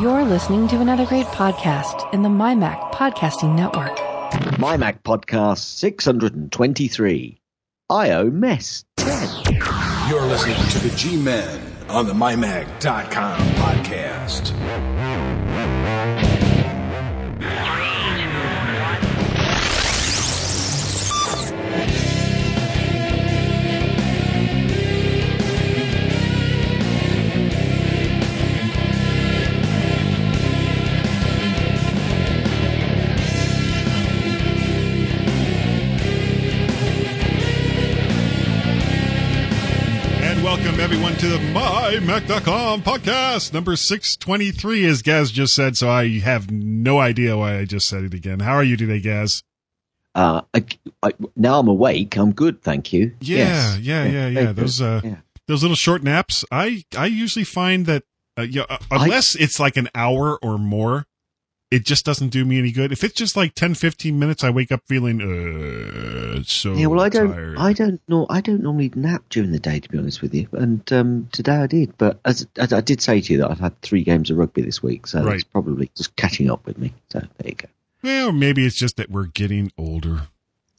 You're listening to another great podcast in the MyMac Podcasting Network. MyMac Podcast 623. IO Mess 10. You're listening to the G Men on the MyMac.com podcast. Everyone to the MyMac.com podcast number 623, as Gaz just said. So I have no idea why I just said it again. How are you today, Gaz? Uh, I, I, now I'm awake. I'm good, thank you. Yeah, Yes. yeah, yeah, very yeah. Those, uh, Yeah. those little short naps. I, I usually find that, uh, you know, uh, unless it's like an hour or more, it just doesn't do me any good. If it's just like 10, 15 minutes, I wake up feeling, uh, so Yeah, well, I don't, tired. I don't know, I don't normally nap during the day, to be honest with you. And um, today I did, but as, as I did say to you that I've had three games of rugby this week, so Right. it's probably just catching up with me. So there you go. well, maybe it's just that we're getting older.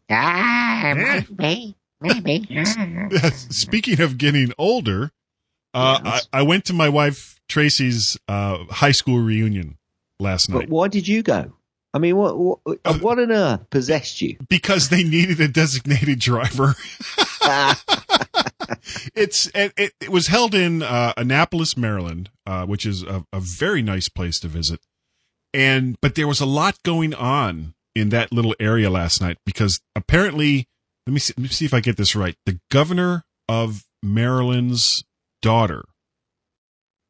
Ah, maybe, maybe. Speaking of getting older, uh, Yes. I, I went to my wife Tracy's uh, high school reunion last night. But why did you go? I mean, what, what, Uh, what on earth possessed you? because they needed a designated driver. it's it, it, it was held in uh, Annapolis, Maryland, uh, which is a, a very nice place to visit. And but there was a lot going on in that little area last night because apparently, let me see, let me see if I get this right. The governor of Maryland's daughter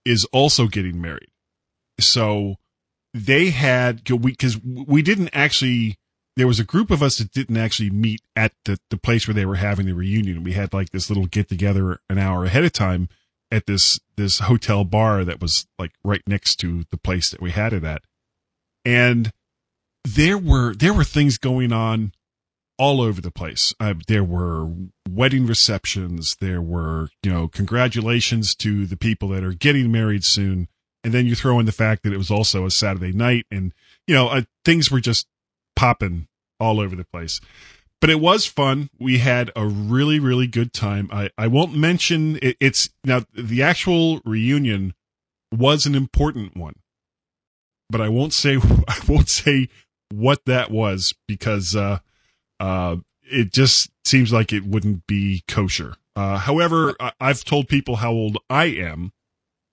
is also getting married. So they had because we didn't actually there was a group of us that didn't actually meet at the, the place where they were having the reunion. We had like this little get together an hour ahead of time at this this hotel bar that was like right next to the place that we had it at. And there were there were things going on all over the place. Uh, there were wedding receptions. There were you know congratulations to the people that are getting married soon. And then you throw in the fact that it was also a Saturday night, and you know uh, things were just popping all over the place. But it was fun. We had a really, really good time. I, I won't mention it, it's now the actual reunion was an important one, but I won't say I won't say what that was because uh, uh, it just seems like it wouldn't be kosher. Uh, however, I, I've told people how old I am,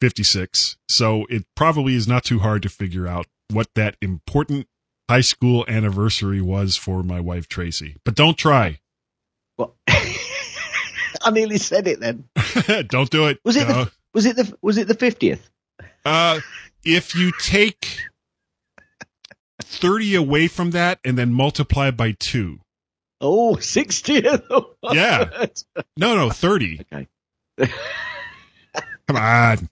56, so it probably is not too hard to figure out what that important high school anniversary was for my wife Tracy. But don't try. Well, I nearly said it then. don't do it. Was it No. the, was it the was it the fiftieth? Uh, if you take 30 away from that and then multiply by two. Oh, 60th. Yeah. No, no, 30. okay. Come on.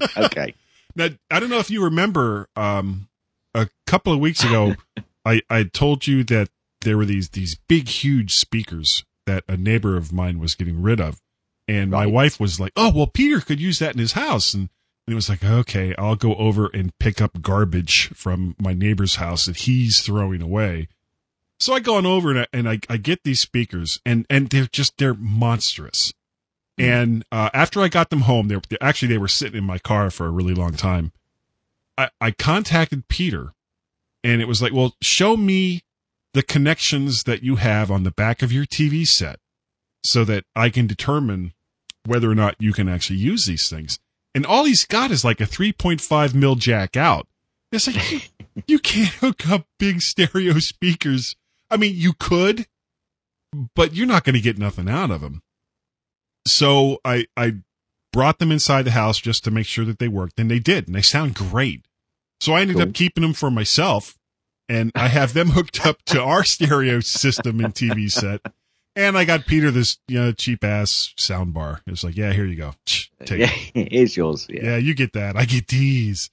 Okay. Now, I don't know if you remember, um, a couple of weeks ago, I, I told you that there were these, these big, huge speakers that a neighbor of mine was getting rid of. And my wife was like, Oh, well, Peter could use that in his house. And, and it was like, okay, I'll go over and pick up garbage from my neighbor's house that he's throwing away. So I go on over and I, and I, I get these speakers and, and they're just, they're monstrous. And, uh, after I got them home, they were, actually, they were sitting in my car for a really long time. I, I contacted Peter and it was like, well, show me the connections that you have on the back of your TV set so that I can determine whether or not you can actually use these things. And all he's got is like a 3.5 mil jack out. It's like, you, you can't hook up big stereo speakers. I mean, you could, but you're not going to get nothing out of them. So I, I brought them inside the house just to make sure that they worked and they did. And they sound great. So I ended Cool. up keeping them for myself and I have them hooked up to our stereo system and TV set. And I got Peter this, you know, cheap ass sound bar. It's like, yeah, here you go. Take Yeah, it. here's yours. Yeah. Yeah, you get that. I get these.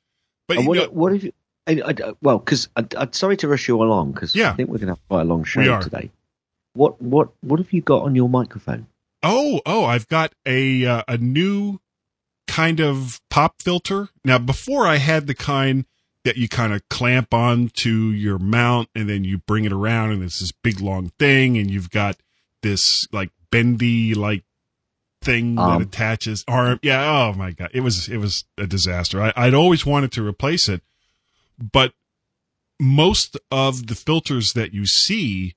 But what, know, what if you, I, I, uh, well, because I'm uh, uh, sorry to rush you along because Yeah. I think we're going to have quite a long show today. What what what have you got on your microphone? Oh, oh, I've got a uh, a new kind of pop filter. Now, before I had the kind that you kind of clamp on to your mount and then you bring it around and it's this big long thing and you've got this like bendy like thing that attaches arm. Yeah. Oh my God. It was, it was a disaster. I, I'd always wanted to replace it, but most of the filters that you see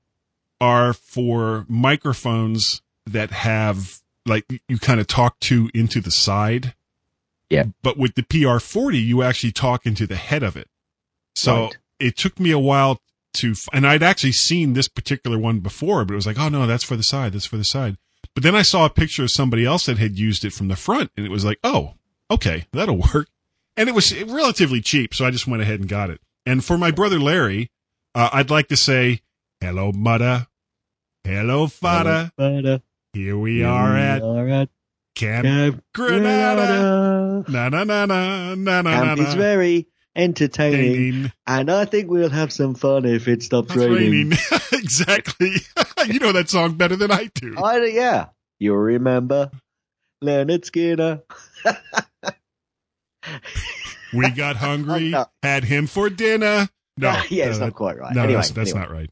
are for microphones that have like you kind of talk to into the side. Yeah. But with the PR40, you actually talk into the head of it. So Right. it took me a while to, and I'd actually seen this particular one before, but it was like, oh no, that's for the side. That's for the side. But then I saw a picture of somebody else that had used it from the front and it was like, oh, okay, that'll work. And it was relatively cheap. So I just went ahead and got it. And for my brother Larry, uh, I'd like to say, hello, Mutta. Hello, Fada. Butter. Here we are at All right. Camp Camp Granada. Granada. Na na na na na na Camp na. is very entertaining, Raining. and I think we'll have some fun if it stops It's raining. raining. exactly. you know that song better than I do. I, yeah, you remember Leonard Skinner. We got hungry, No. had him for dinner. No, yeah, it's no, not quite right. No, anyway, that's, that's anyway.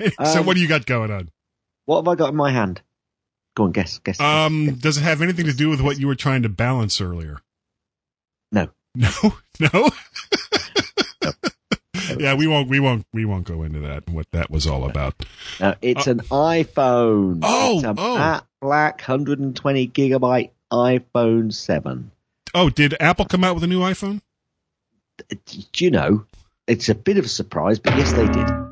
not right. so Um, what do you got going on? What have I got in my hand? Go on, guess, guess. Um, guess. does it have anything to do with what you were trying to balance earlier? No. No, no. yeah, we won't, we won't, we won't go into that. What that was all about. No, it's an iPhone. Oh, it's a oh. matte black 120 gigabyte iPhone 7. Oh, did Apple come out with a new iPhone? Do you know? It's a bit of a surprise, but yes, they did.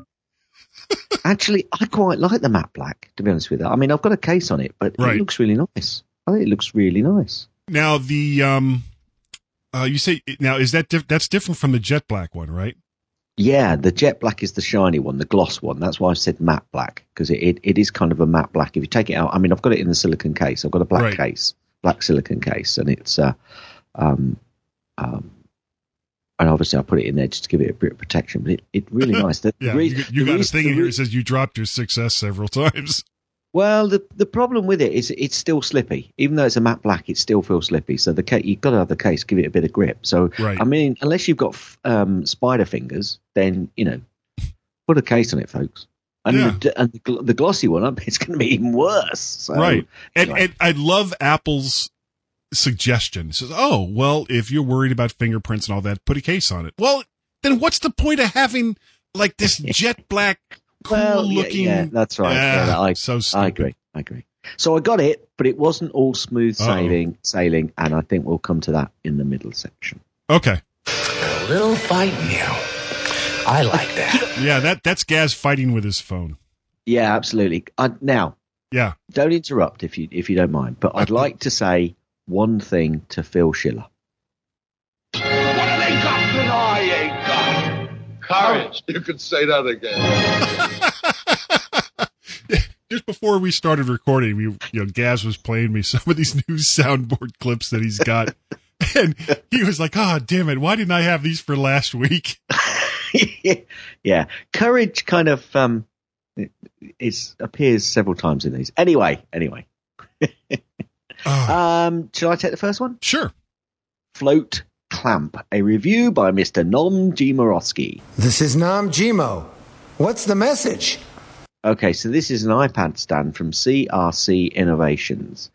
Actually, I quite like the matte black. To be honest with you, I mean, I've got a case on it, but Right. it looks really nice. I think it looks really nice. Now the um, uh, you say now is that diff- that's different from the jet black one, right? Yeah, the jet black is the shiny one, the gloss one. That's why I said matte black because it, it, it is kind of a matte black. If you take it out, I mean, I've got it in the silicon case. I've got a black Right. case, black silicon case, and it's uh, um, um, and obviously I put it in there just to give it a bit of protection. But it, it really nice. The, Yeah, the re- you, you the got a reason- thing the in here re- that says you dropped your success several times. Well, the the problem with it is it's still slippy. Even though it's a matte black, it still feels slippy. So the ca- you've got to have the case give it a bit of grip. So Right. I mean, unless you've got f- um, spider fingers, then you know, put a case on it, folks. And, Yeah. the, and the, gl- the glossy one, it's going to be even worse. So, right. And, and I love Apple's suggestion. It says, oh, well, if you're worried about fingerprints and all that, put a case on it. Well, then what's the point of having like this jet black, cool well, looking? yeah, that's right. Yeah, Ah, I, so stupid. I agree. I agree. So I got it, but it wasn't all smooth Uh-oh. sailing, sailing, and I think we'll come to that in the middle section. Okay. A little fight now. I like that. Yeah, that that's Gaz fighting with his phone. Yeah, absolutely. I, now, Yeah. don't interrupt if you if you don't mind, but I'd like to say one thing to Phil Schiller. What have they got that I ain't got? Courage. You could say that again. Just before we started recording, we you know Gaz was playing me some of these new soundboard clips that he's got, and he was like, "Ah, damn it! Why didn't I have these for last week?" yeah, courage kind of um, it, it's appears several times in these. Anyway, anyway, Ah, um, shall I take the first one? sure. Float Clamp, a review by Mr. Nom G. Morosky. This is Nam Jimo. What's the message? Okay, so this is an iPad stand from CRC Innovations.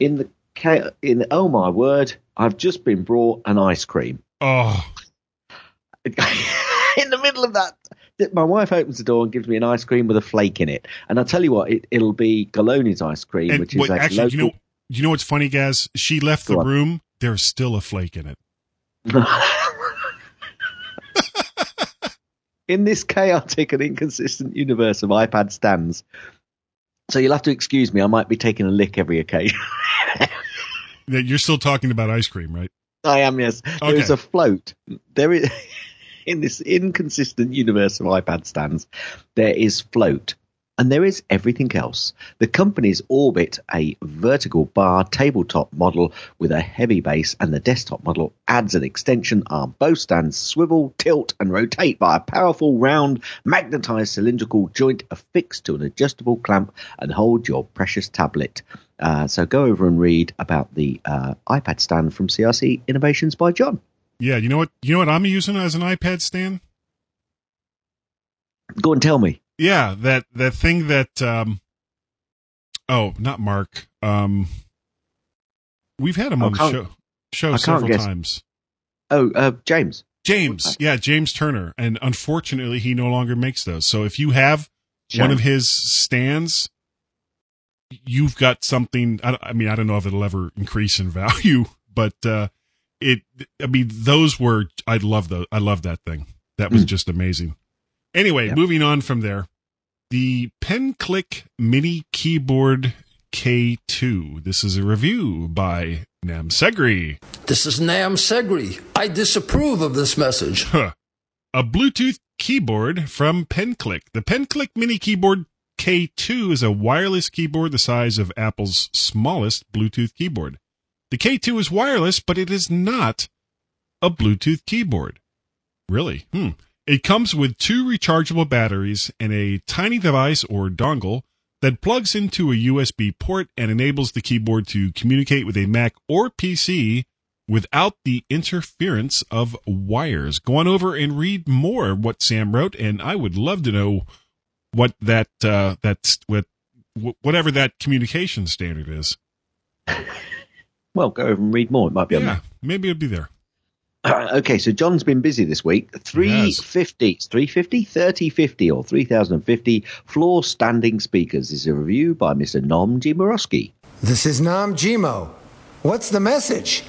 In the ca- in oh my word, I've just been brought an ice cream. Oh, in the middle of that, that my wife opens the door and gives me an ice cream with a flake in it. And I'll tell you what, it, it'll be Galoni's ice cream, and which is what, a actually, local. you know, you know what's funny, Gaz? She left the on. room. There's still a flake in it. in this chaotic and inconsistent universe of iPad stands. So you'll have to excuse me. I might be taking a lick every occasion. You're still talking about ice cream, right? I am, yes. There is Okay. a float. There is in this inconsistent universe of iPad stands. There is float, And there is everything else. The companies orbit a vertical bar tabletop model with a heavy base, and the desktop model adds an extension arm. Both stands swivel, tilt, and rotate by a powerful round magnetized cylindrical joint affixed to an adjustable clamp and hold your precious tablet. Uh, so go over and read about the uh, iPad stand from CRC Innovations by John. Yeah, you know what? You know what I'm using as an iPad stand? Go and tell me. Yeah, that that thing that um oh, not Mark. Um we've had him on the show show several guess. times. Oh, uh, James. James, yeah, James Turner, and unfortunately, he no longer makes those. So if you have one of his stands, you've got something. I, I mean, I don't know if it'll ever increase in value, but uh, it. I mean, those were. I love those. I love that thing. That was Mm. just amazing. Anyway, Yep. moving on from there, the Pen Click Mini Keyboard K2. This is a review by Sam Segri. This is Nam Segri. I disapprove of this message. Huh. A Bluetooth keyboard from PenClick. The PenClick Mini Keyboard K2 is a wireless keyboard the size of Apple's smallest Bluetooth keyboard. The K2 is wireless, but it is not a Bluetooth keyboard. Really? Hmm. It comes with two rechargeable batteries and a tiny device or dongle that plugs into a USB port and enables the keyboard to communicate with a Mac or PC without the interference of wires. Go on over and read more of what Sam wrote, and I would love to know what that uh, that's what whatever that communication standard is. Well, go over and read more. It might be on there. Yeah, maybe it'll be there. There. okay, so John's been busy this week. 350, 350, 3050, or 3050 floor standing speakers is a review by Mr. Nemerovski. This is Nam Jimo. What's the message?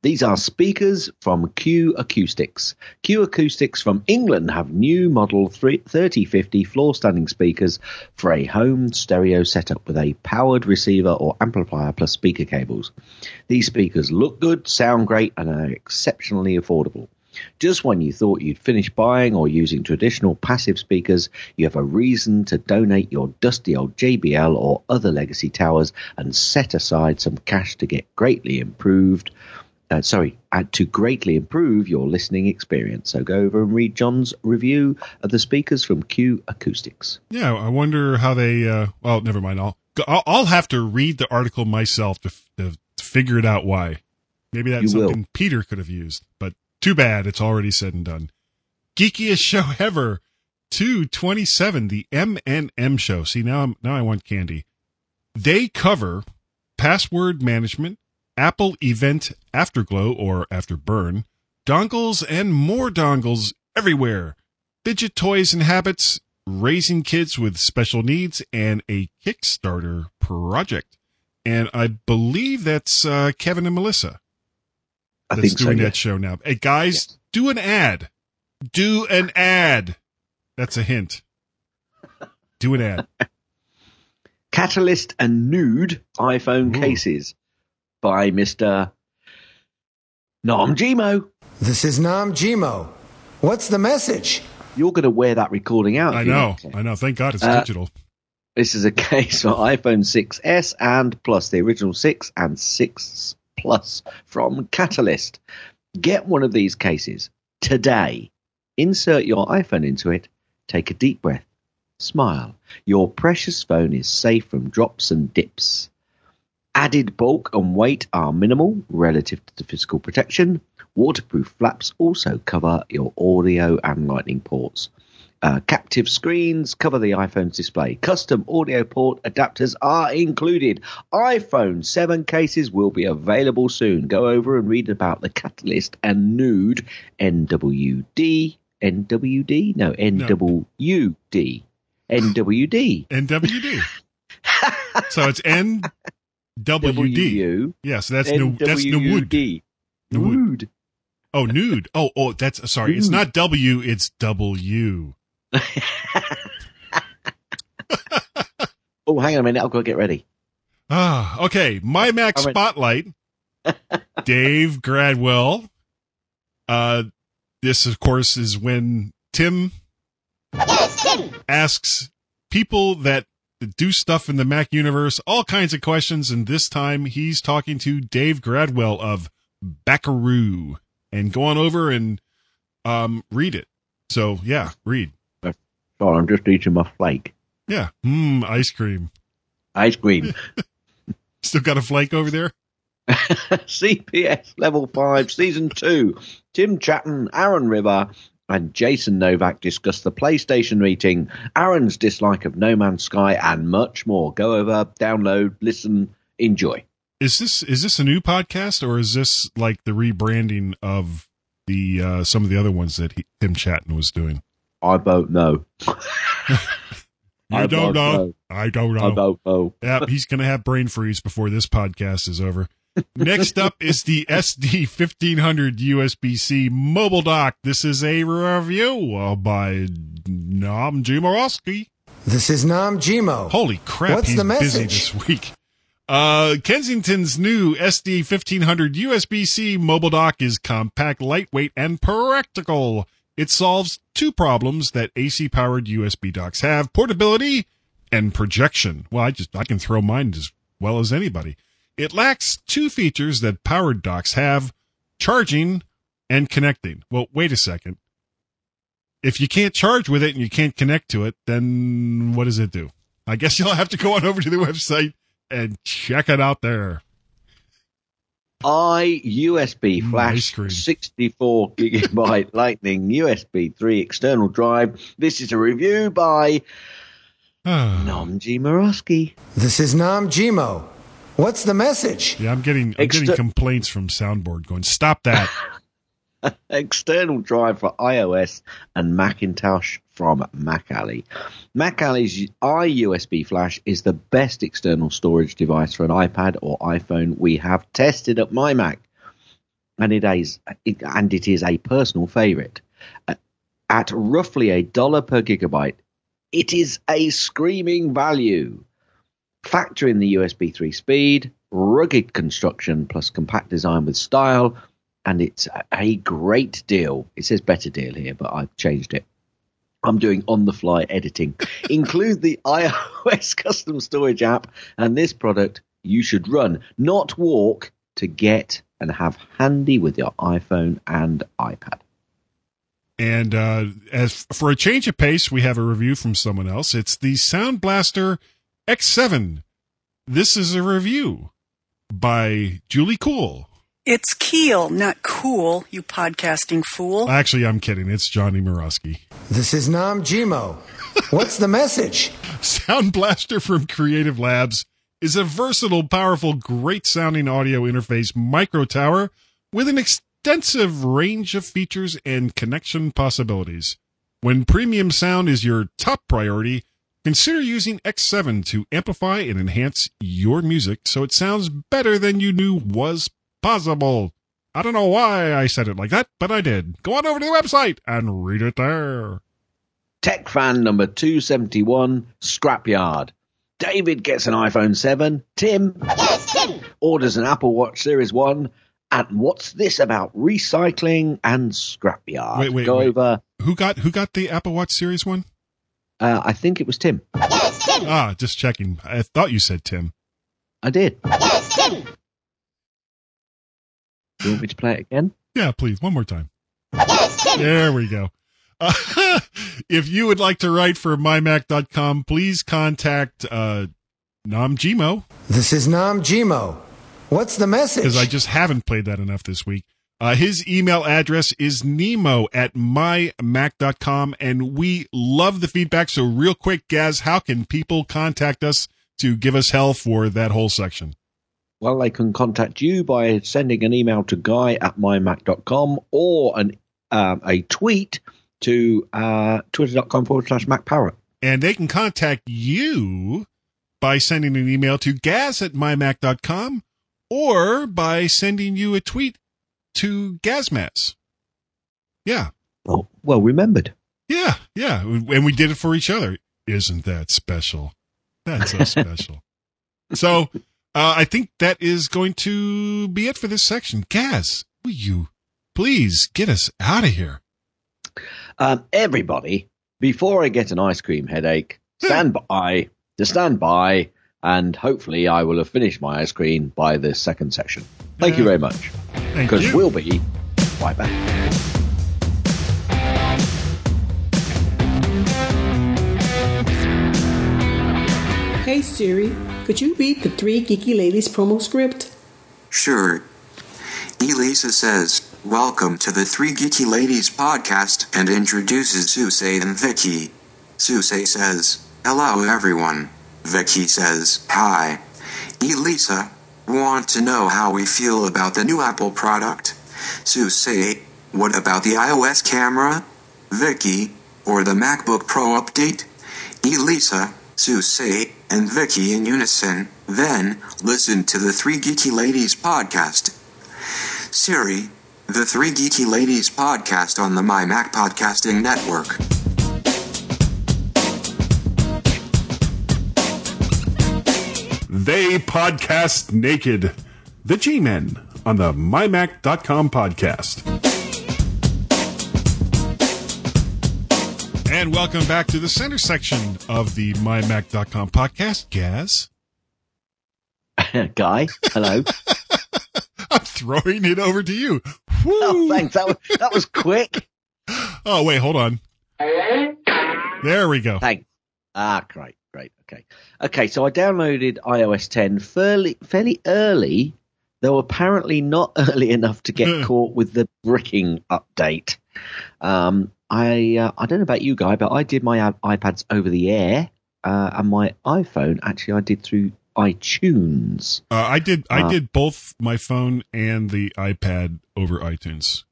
These are speakers from Q Acoustics. Q Acoustics from England have new model 3- 3050 floor standing speakers for a home stereo setup with a powered receiver or amplifier plus speaker cables. These speakers look good, sound great, and are exceptionally affordable. Just when you thought you'd finished buying or using traditional passive speakers, you have a reason to donate your dusty old JBL or other legacy towers and set aside some cash to get greatly improved uh, sorry, uh, to greatly improve your listening experience. So go over and read John's review of the speakers from Q Acoustics. Yeah, I wonder how they. Uh, well, never mind. I'll I'll have to read the article myself to, to, to figure it out why. Maybe that's You will. something Peter could have used, but too bad. It's already said and done. Geekiest show ever. 227, the MNM show. See, now I'm, now I want candy. They cover password management, Apple Event Afterglow or Afterburn, dongles and more dongles everywhere, fidget toys and habits, raising kids with special needs, and a Kickstarter project. And I believe that's uh, Kevin and Melissa I that's think so. doing yeah. that show now. Hey guys, do an ad. Do an ad. That's a hint. Do an ad. Catalyst and Nude iPhone Ooh. cases by Mr. Nom Gmo. This is Nam Jimo. What's the message? You're going to wear that recording out. I know. I know. Thank God it's Uh, digital. This is a case for iPhone 6s and Plus, the original 6 and 6 Plus from Catalyst. Get one of these cases today. Insert your iPhone into it, take a deep breath, smile. Your precious phone is safe from drops and dips. Added bulk and weight are minimal relative to the physical protection. Waterproof flaps also cover your audio and lightning ports. Uh, captive screens cover the iPhone's display. Custom audio port adapters are included. iPhone 7 cases will be available soon. Go over and read about the Catalyst and Nude NWD. NWD? No, NWD. NWD. NWD. so it's NWD. W Yeah, so that's new. That's Nude. NWD. Nude. Nude. Oh, nude. Oh, oh, that's sorry. It's not W. It's W. Oh, hang on a minute. I've got to get ready. Ah, okay. My Mac All right. Spotlight. Dave Gradwell. Uh, this of course is when Tim asks people that do stuff in the Mac universe, all kinds of questions. And this time he's talking to Dave Gradwell of Backaroo. And go on over and um, read it. So, yeah, read. Sorry, I'm just eating my flake. Yeah. Mmm, ice cream. Ice cream. Still got a flake over there? CPS Level 5 Season 2. Tim Chaten, Aaron River, and Jason Novak discuss the PlayStation meeting, Aaron's dislike of No Man's Sky, and much more. Go over, download, listen, enjoy. Is this is this a new podcast or is this like the rebranding of the uh, some of the other ones that he, Tim Chaten was doing? I don't know. I don't know. I don't know. I don't know. Yep, he's going to have brain freeze before this podcast is over. Next up is the SD 1500 USB C mobile dock. This is a review uh, by Nemerovski. This is Nam Jimo. Holy crap, What's the message? this week. Uh, Kensington's new SD 1500 USB C mobile dock is compact, lightweight, and practical. It solves two problems that AC powered USB docks have portability and projection. Well, I just, I can throw mine as well as anybody. It lacks two features that powered docks have charging and connecting. Well, wait a second. If you can't charge with it and you can't connect to it, then what does it do? I guess you'll have to go on over to the website and check it out there. I USB flash 64 gigabyte lightning USB 3 external drive. This is a review by Nemerovski. This is Nam Jimo. What's the message? Yeah, I'm getting I'm getting complaints from Soundboard going, stop that. external drive for iOS and Macintosh from Macally. Macally's iUSB Flash is the best external storage device for an iPad or iPhone we have tested at my Mac, and it is it, and it is a personal favorite. At roughly a dollar per gigabyte, it is a screaming value. Factor in the USB 3 speed, rugged construction plus compact design with style, and it's a great deal. It says better deal here, but I've changed it. I'm doing on the fly editing. Include the iOS custom storage app, and this product you should run, not walk, to get and have handy with your iPhone and iPad. And uh, as for a change of pace, we have a review from someone else. It's the Sound Blaster X7. This is a review by Julie Cool. It's Keel, not cool, you podcasting fool. Actually, I'm kidding. It's Johnny Morosky. This is Nam Jimo. What's the message? Sound Blaster from Creative Labs is a versatile, powerful, great sounding audio interface micro tower with an extensive range of features and connection possibilities. When premium sound is your top priority, consider using X7 to amplify and enhance your music so it sounds better than you knew was possible. I don't know why I said it like that, but I did. Go on over to the website and read it there. Tech fan number 271, Scrapyard. David gets an iPhone 7. Tim orders an Apple Watch Series 1. And what's this about recycling and scrapyard? Wait, wait, Go wait. over. Who got who got the Apple Watch Series one? Uh, I think it was Tim. Ah, just checking. I thought you said Tim. I did. Do you want me to play it again? Yeah, please, one more time. There we go. Uh, if you would like to write for mymac.com, please contact uh, Nam Jimo This is Nam Jimo. What's the message? because I just haven't played that enough this week. Uh, his email address is nemo at mymac.com, and we love the feedback. So, real quick, Gaz, how can people contact us to give us hell for that whole section? Well, they can contact you by sending an email to guy at mymac.com or an um, a tweet to uh, twitter.com forward slash macparrot. And they can contact you by sending an email to gaz at mymac.com or by sending you a tweet to Gazmats. Yeah. Oh, well remembered. Yeah. Yeah. And we did it for each other. Isn't that special? That's so special. so uh, I think that is going to be it for this section. Gaz, will you please get us out of here? Um, everybody, before I get an ice cream headache, stand by, to stand by, and hopefully I will have finished my ice cream by the second section. Thank you very much. Because we'll be right back. Hey Siri, could you read the Three Geeky Ladies promo script? Sure. Elisa says, Welcome to the Three Geeky Ladies podcast and introduces Suse and Vicky. Suse says, Hello everyone. Vicky says, Hi. Elisa, want to know how we feel about the new Apple product? Suse, what about the iOS camera? Vicky, or the MacBook Pro update? Elisa, Suse, and Vicky in unison. Then, listen to the Three Geeky Ladies podcast. Siri, the Three Geeky Ladies podcast on the My Mac Podcasting Network. They podcast naked. The G Men on the MyMac.com podcast. And welcome back to the center section of the MyMac.com podcast. Gaz, Guy, hello. I'm throwing it over to you. Woo. oh, thanks. That was, that was quick. Oh, wait, hold on. There we go. Thanks. Ah, great, great. Okay. Okay, so I downloaded iOS 10 fairly, fairly early, though apparently not early enough to get caught with the bricking update. Um, I uh, I don't know about you, guy, but I did my iPads over the air, uh, and my iPhone actually I did through iTunes. Uh, I did. I Uh, did both my phone and the iPad over iTunes.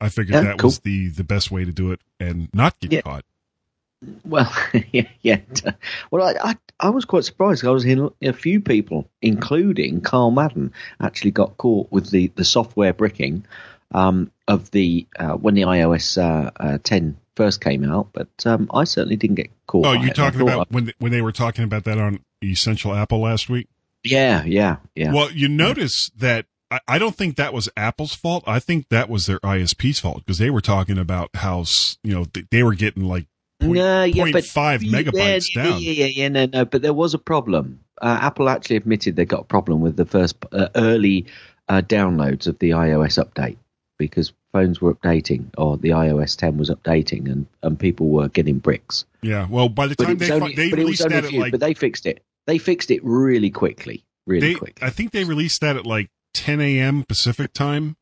I figured Yeah, that cool. was the the best way to do it and not get Yeah. caught. Well, yeah, yeah. Well, I, I, I was quite surprised. I was in a few people, including Carl Madden, actually got caught with the, the software bricking um, of the uh, when the iOS uh, uh, 10 first came out. But um, I certainly didn't get caught. Oh, you. Talking about I- when they, when they were talking about that on Essential Apple last week? yeah, yeah, yeah. Well, you notice that I, don't think that was Apple's fault. I think that was their ISP's fault because they were talking about how you know they were getting like point, no, yeah, but five yeah, megabytes yeah, down. Yeah, yeah, yeah, no, no, but there was a problem. Uh, Apple actually admitted they got a problem with the first uh, early uh, downloads of the iOS update because phones were updating or the iOS 10 was updating and, and people were getting bricks. Yeah. Well, by the time they only, they but released that at few, like but they fixed it. They fixed it really quickly, really they, quickly. I think they released that at like 10 a.m. Pacific time,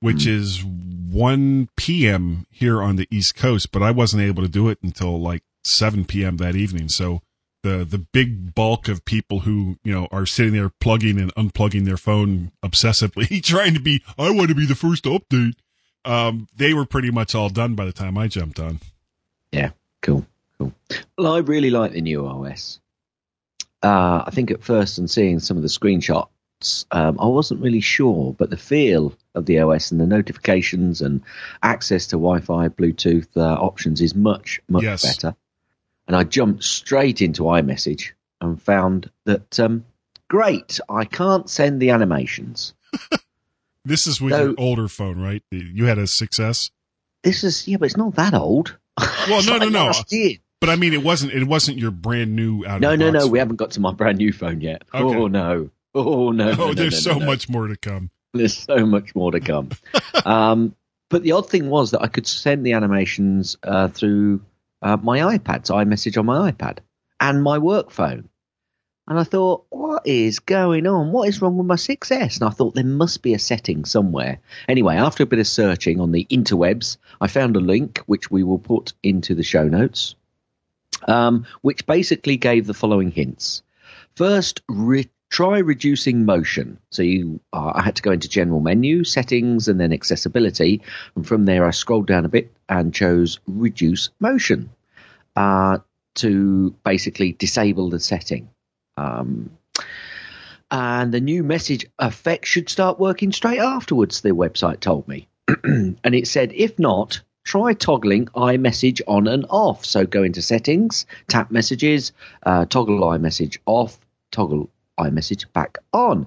which Hmm. is 1 p.m. here on the East Coast, but I wasn't able to do it until like 7 p.m. that evening. So the the big bulk of people who you know are sitting there plugging and unplugging their phone obsessively, trying to be, I want to be the first to update. Um, they were pretty much all done by the time I jumped on. Yeah, cool, cool. Well, I really like the new OS. Uh, I think at first, and seeing some of the screenshots, um, I wasn't really sure, but the feel of the OS and the notifications and access to Wi-Fi, Bluetooth uh, options is much, much Yes. better. And I jumped straight into iMessage and found that um, great. I can't send the animations. This is with So- your older phone, right? You had a 6S. This is yeah, but it's not that old. Well, no, no, no. But I mean, it wasn't. It wasn't your brand new out. No, of no, box no. We haven't got to my brand new phone yet. Okay. Oh no. Oh no. Oh, no, no, there's no, so much more to come. There's so much more to come. um, but the odd thing was that I could send the animations uh, through uh, my iPad, so iMessage on my iPad and my work phone. And I thought, what is going on? What is wrong with my 6S? And I thought there must be a setting somewhere. Anyway, after a bit of searching on the interwebs, I found a link which we will put into the show notes, um, which basically gave the following hints. First, re- try reducing motion. So you, uh, I had to go into general menu, settings, and then accessibility. And from there, I scrolled down a bit and chose reduce motion uh, to basically disable the setting. Um, and the new message effect should start working straight afterwards, the website told me. and it said, if not, try toggling iMessage on and off. So go into settings, tap messages, uh, toggle iMessage off, toggle iMessage back on.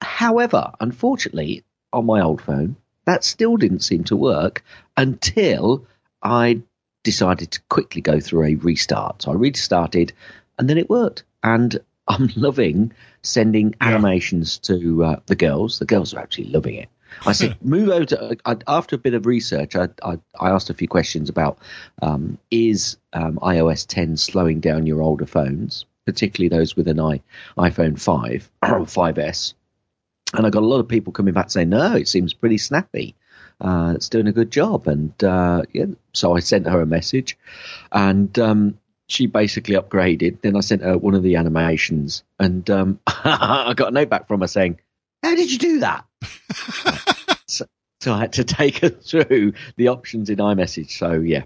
However, unfortunately, on my old phone, that still didn't seem to work until I decided to quickly go through a restart. So I restarted, and then it worked. And I'm loving sending animations to uh, the girls. The girls are actually loving it. I said, move over to. I, after a bit of research, I, I, I asked a few questions about um, is um, iOS 10 slowing down your older phones, particularly those with an i iPhone 5 or 5S. And I got a lot of people coming back saying, no, it seems pretty snappy. Uh, it's doing a good job. And uh, yeah, so I sent her a message, and um, she basically upgraded. Then I sent her one of the animations, and um, I got a note back from her saying, "How did you do that?" so, so I had to take her through the options in iMessage. So yeah,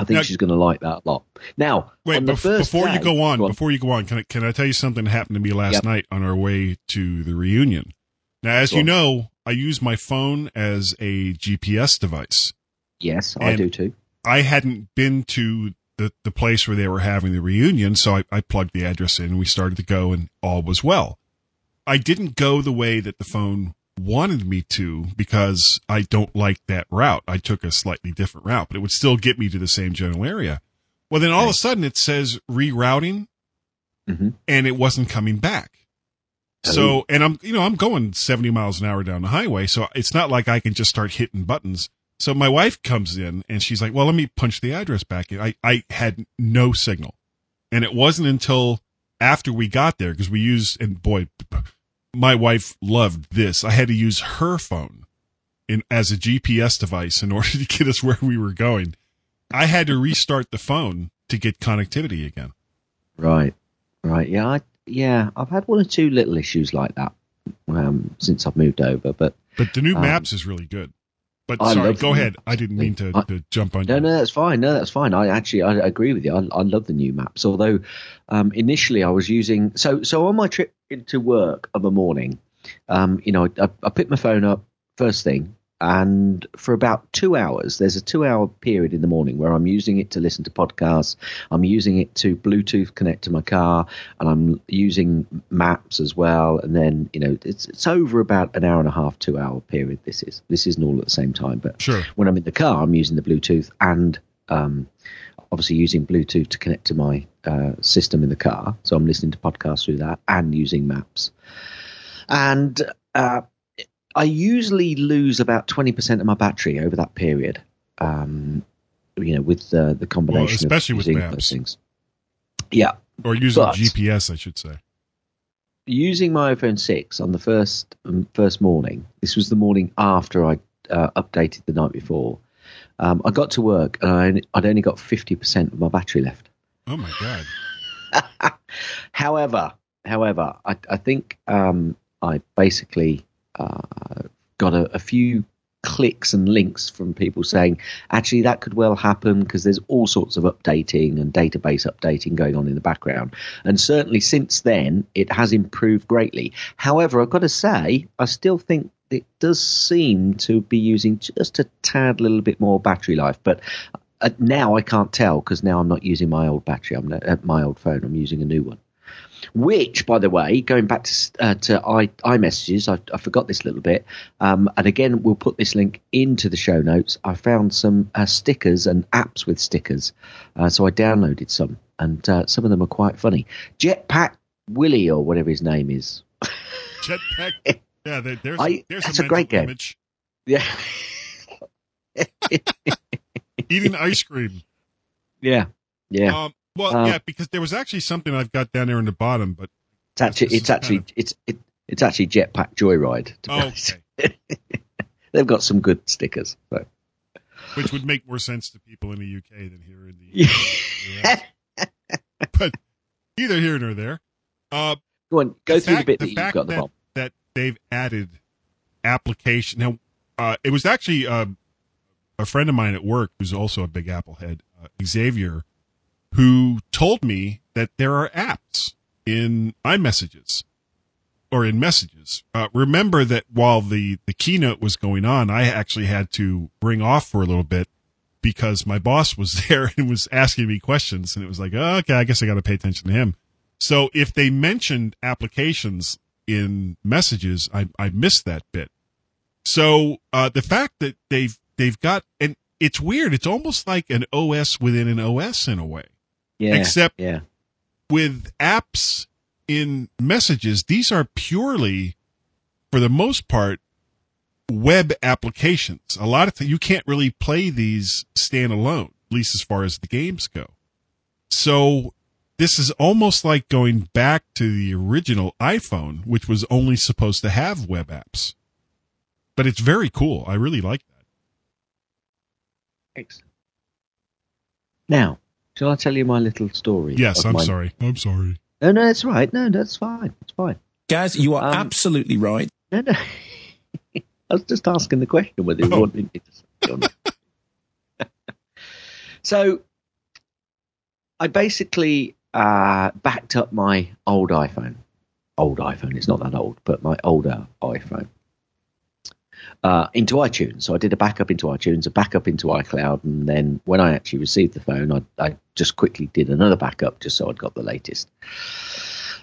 I think Now- she's going to like that a lot. Now, Wait, bef- before you go on, Go on. before you go on, can I, can I tell you something that happened to me last Yep. night on our way to the reunion? Now, as Go you on. know, I use my phone as a GPS device. yes, I do too. I hadn't been to the, the place where they were having the reunion, so I, I plugged the address in and we started to go and all was well. I didn't go the way that the phone wanted me to because I don't like that route. I took a slightly different route, but it would still get me to the same general area. Well, then all of a sudden it says rerouting Mhm. and it wasn't coming back. Oh. So, and I'm, you know, I'm going 70 miles an hour down the highway. So it's not like I can just start hitting buttons. So my wife comes in and she's like, well, let me punch the address back in. I, I had no signal. And it wasn't until after we got there, because we used, and boy, my wife loved this. I had to use her phone in, as a GPS device in order to get us where we were going. I had to restart the phone to get connectivity again. Right, right. Yeah, I, yeah. I've had one or two little issues like that um, since I've moved over, but But the new Um, maps is really good. But I sorry, go ahead. I didn't mean to, I- to jump on no, you. no, that's fine. No, that's fine. I actually I agree with you. I, I love the new maps. Although um, initially I was using so so on my trip into work of a morning, um, you know, I, I picked my phone up first thing, and for about two hours, there's a two-hour period in the morning where I'm using it to listen to podcasts. I'm using it to Bluetooth connect to my car, and I'm using maps as well. And then you know, it's it's over about an hour and a half, two-hour period. This is this isn't all at the same time, but Sure. when I'm in the car, I'm using the Bluetooth and um, obviously using Bluetooth to connect to my uh, system in the car. So I'm listening to podcasts through that and using maps. And uh, I usually lose about 20% of my battery over that period. Um, you know, with uh, the combination especially of with using maps. those things. Yeah, Or using But- GPS, I should say. using my iPhone 6 on the first um, first morning. This was the morning after I uh, updated the night before. Um, I got to work and I only, I'd only got 50% of my battery left. Oh my God. However, however, I, I think um, I basically uh, got a, a few clicks and links from people saying actually that could well happen because there's all sorts of updating and database updating going on in the background. And certainly since then it has improved greatly. However i've got to say i still think it does seem to be using just a tad little bit more battery life but uh, now i can't tell because now i'm not using my old battery i'm uh, my old phone i'm using a new one which, by the way, going back to uh, to i iMessages, I, I forgot this little bit, um, and again we'll put this link into the show notes. I found some uh, stickers and apps with stickers, uh, so I downloaded some, and uh, some of them are quite funny. Jetpack Willie or whatever his name is. Jetpack. Yeah, there, there's, I- there's that's a, a great game. image. Yeah, Eating ice cream. yeah, yeah. Um, well, Uh, yeah, because there was actually something I've got down there in the bottom, but it's actually it's actually kind it's it, it's actually Jetpack Joyride. To oh, okay. They've got some good stickers. So. which would make more sense to people in the UK than here in the US. But neither here nor there. Uh, Go on, go the through fact- the bit the that you've got the that, bomb. that they've added application. Now, uh, it was actually uh, a friend of mine at work who's also a big Apple head, uh, Xavier, who told me that there are apps in iMessages or in messages. Uh, remember that while the, the keynote was going on, I actually had to bring off for a little bit because my boss was there and was asking me questions and it was like, oh, okay, I guess I got to pay attention to him. So if they mentioned applications in messages, I, I missed that bit. So uh, the fact that they've they've got and it's weird. It's almost like an OS within an OS in a way. Yeah. Except yeah. with apps in messages, these are purely, for the most part, web applications. A lot of th- you can't really play these standalone, at least as far as the games go. So this is almost like going back to the original iPhone, which was only supposed to have web apps. But it's very cool. I really like that. Thanks. Now, shall I tell you my little story? Yes, I'm my- sorry. I'm sorry. No, no, that's right. No, that's fine. It's fine. Guys, you are Um, absolutely right. No, no. I was just asking the question whether you Oh. wanted me to say it so, I basically uh, backed up my old iPhone. Old iPhone. It's not that old, but my older iPhone. Uh, into iTunes. So I did a backup into iTunes, a backup into iCloud, and then when I actually received the phone, I, I just quickly did another backup just so I'd got the latest.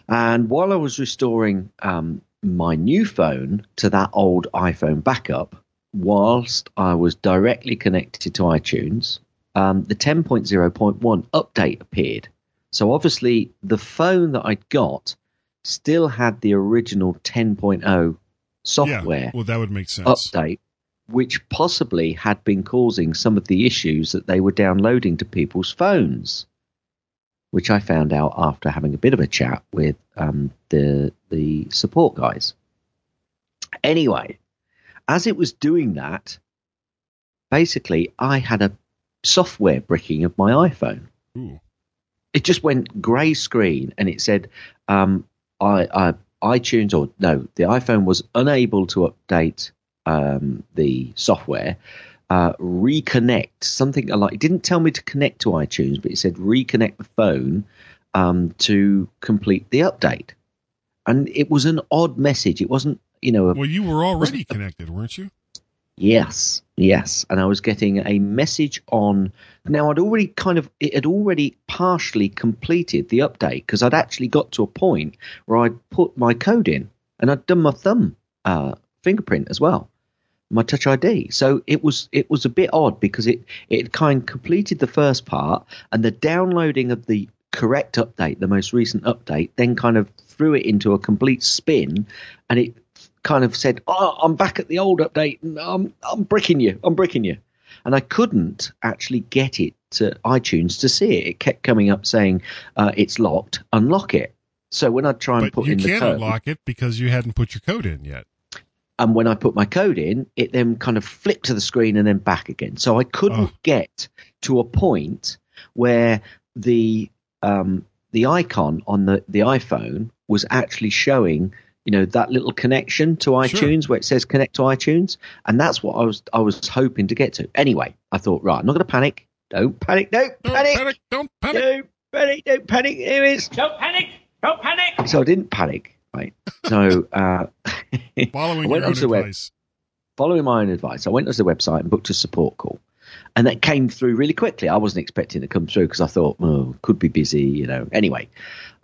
And while I was restoring um, my new phone to that old iPhone backup, whilst I was directly connected to iTunes, um, the 10.0.1 update appeared. So obviously, the phone that I'd got still had the original 10.0 software Yeah, well, that would make sense. update, which possibly had been causing some of the issues that they were downloading to people's phones. Which I found out after having a bit of a chat with um, the the support guys. Anyway, as it was doing that, basically I had a software bricking of my iPhone. Ooh. It just went grey screen and it said um, I, I iTunes or no, the iPhone was unable to update um, the software. Uh, reconnect something like it didn't tell me to connect to iTunes, but it said reconnect the phone um, to complete the update. And it was an odd message. It wasn't, you know, a, Well, you were already connected, weren't you? Yes, yes. And I was getting a message on. Now, I'd already kind of, it had already partially completed the update because I'd actually got to a point where I'd put my code in and I'd done my thumb uh, fingerprint as well, my Touch ID. So it was it was a bit odd because it it kind of completed the first part and the downloading of the correct update, the most recent update, then kind of threw it into a complete spin, and it kind of said, "Oh, I'm back at the old update, and I'm I'm bricking you, I'm bricking you," and I couldn't actually get it to iTunes to see it. It kept coming up saying uh, it's locked, unlock it. So when I try and But put you in the can't code, unlock it because you hadn't put your code in yet. and when I put my code in, it then kind of flipped to the screen and then back again. So I couldn't Oh. get to a point where the um, the icon on the, the iPhone was actually showing, you know, that little connection to iTunes where it says connect to iTunes, and that's what I was I was hoping to get to. Anyway, I thought, right, I'm not going to panic. Don't panic. Don't Don't panic. panic! Don't panic! Don't panic. Don't panic. Here it is. Don't panic! Don't panic! So I didn't panic. Right. So uh, Following I went your own onto the web- advice. following my own advice, I went to the website and booked a support call. And that came through really quickly. I wasn't expecting it to come through because I thought, oh, could be busy, you know. Anyway,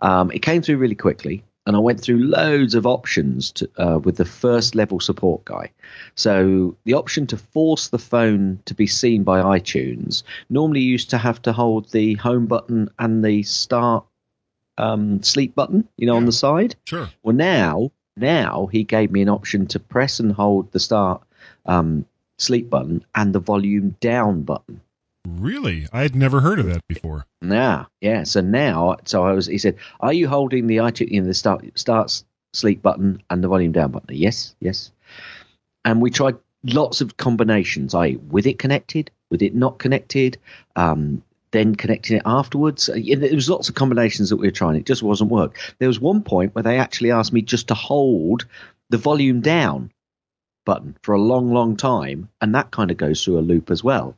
um, it came through really quickly. And I went through loads of options to, uh, with the first level support guy. So the option to force the phone to be seen by iTunes normally used to have to hold the home button and the start um, sleep button, you know, on the side. Sure. Well, now, now he gave me an option to press and hold the start um, sleep button and the volume down button. Really? I had never heard of that before. Now, yeah. So now, so I was. He said, "Are you holding the iTunes, you know, the start start sleep button and the volume down button?" Yes, yes. And we tried lots of combinations. I with it connected, with it not connected, um, then connecting it afterwards. Uh, There was lots of combinations that we were trying. It just wasn't work. There was one point where they actually asked me just to hold the volume down button for a long, long time, and that kind of goes through a loop as well.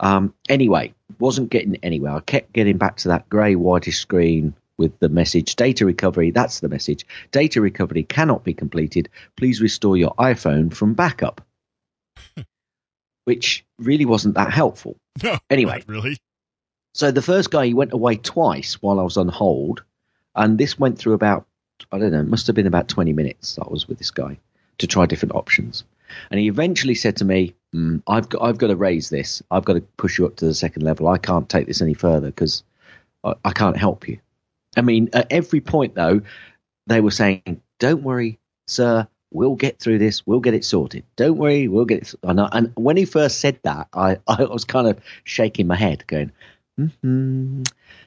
Um, anyway, wasn't getting anywhere. I kept getting back to that grey whitish screen with the message data recovery. That's the message. Data recovery cannot be completed. Please restore your iPhone from backup. Which really wasn't that helpful. No. Anyway. really? So the first guy he went away twice while I was on hold, and this went through about I don't know, it must have been about twenty minutes. I was with this guy to try different options, And he eventually said to me, mm, "I've got I've got to raise this. I've got to push you up to the second level. I can't take this any further because I, I can't help you." I mean, at every point though, they were saying, "Don't worry, sir. We'll get through this. We'll get it sorted. Don't worry, we'll get it." And, I, and when he first said that, I, I was kind of shaking my head, going, hmm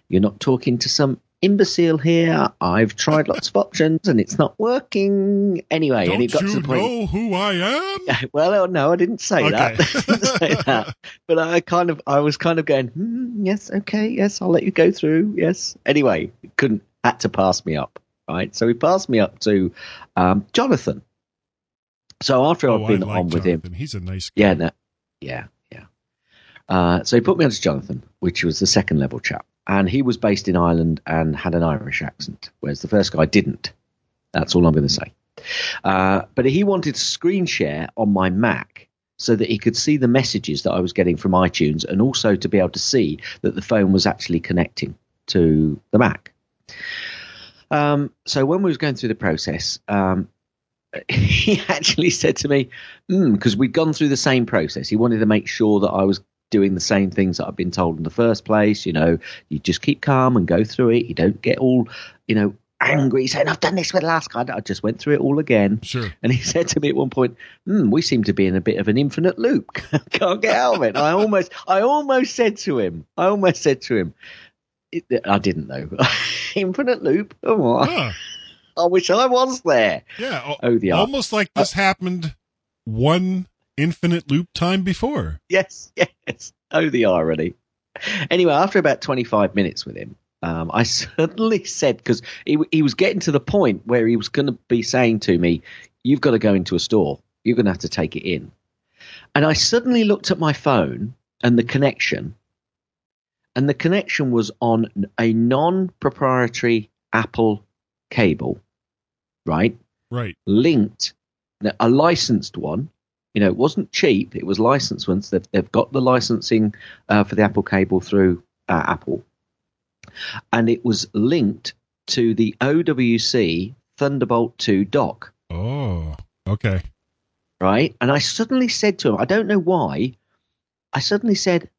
"You're not talking to some imbecile here. I've tried lots of options and it's not working." Anyway, Don't and it got to the point. know who I am? Well, no, I didn't say that. Okay. I didn't say that. But I kind of, I was kind of going, hmm, yes, okay, yes, I'll let you go through. Yes. Anyway, couldn't had to pass me up, right? So he passed me up to um, Jonathan. So after Oh, I've I been like on with him, Jonathan. He's a nice guy. yeah, no, yeah, yeah. Uh, so he put me on to Jonathan, which was the second level chap, and he was based in Ireland and had an Irish accent, whereas the first guy didn't. That's all I'm going to say. Uh, but he wanted screen share on my Mac so that he could see the messages that I was getting from iTunes, and also to be able to see that the phone was actually connecting to the Mac. Um, so when we was going through the process, um, he actually said to me, because we'd gone through the same process. He wanted to make sure that I was doing the same things that I've been told in the first place. You know, you just keep calm and go through it. You don't get all, you know, angry saying, I've done this with the last guy. I just went through it all again. Sure. And he said to me at one point, hmm, we seem to be in a bit of an infinite loop. Can't get out of it. I almost, I almost said to him, I almost said to him, it, I didn't know. infinite loop? Oh, I- Huh. I wish I was there. Yeah. Oh, the almost like this happened one infinite loop time before. yes, yes. Oh, the irony. Anyway, after about 25 minutes with him, um, I suddenly said, because he, he was getting to the point where he was going to be saying to me, You've got to go into a store. You're going to have to take it in. And I suddenly looked at my phone and the connection, and the connection was on a non proprietary Apple cable, right? Right. linked a licensed one. You know, it wasn't cheap; it was licensed ones. They've, they've got the licensing uh, for the Apple cable through uh, Apple, and it was linked to the OWC Thunderbolt 2 dock. Oh, okay. Right, and I suddenly said to him, I don't know why, I suddenly said,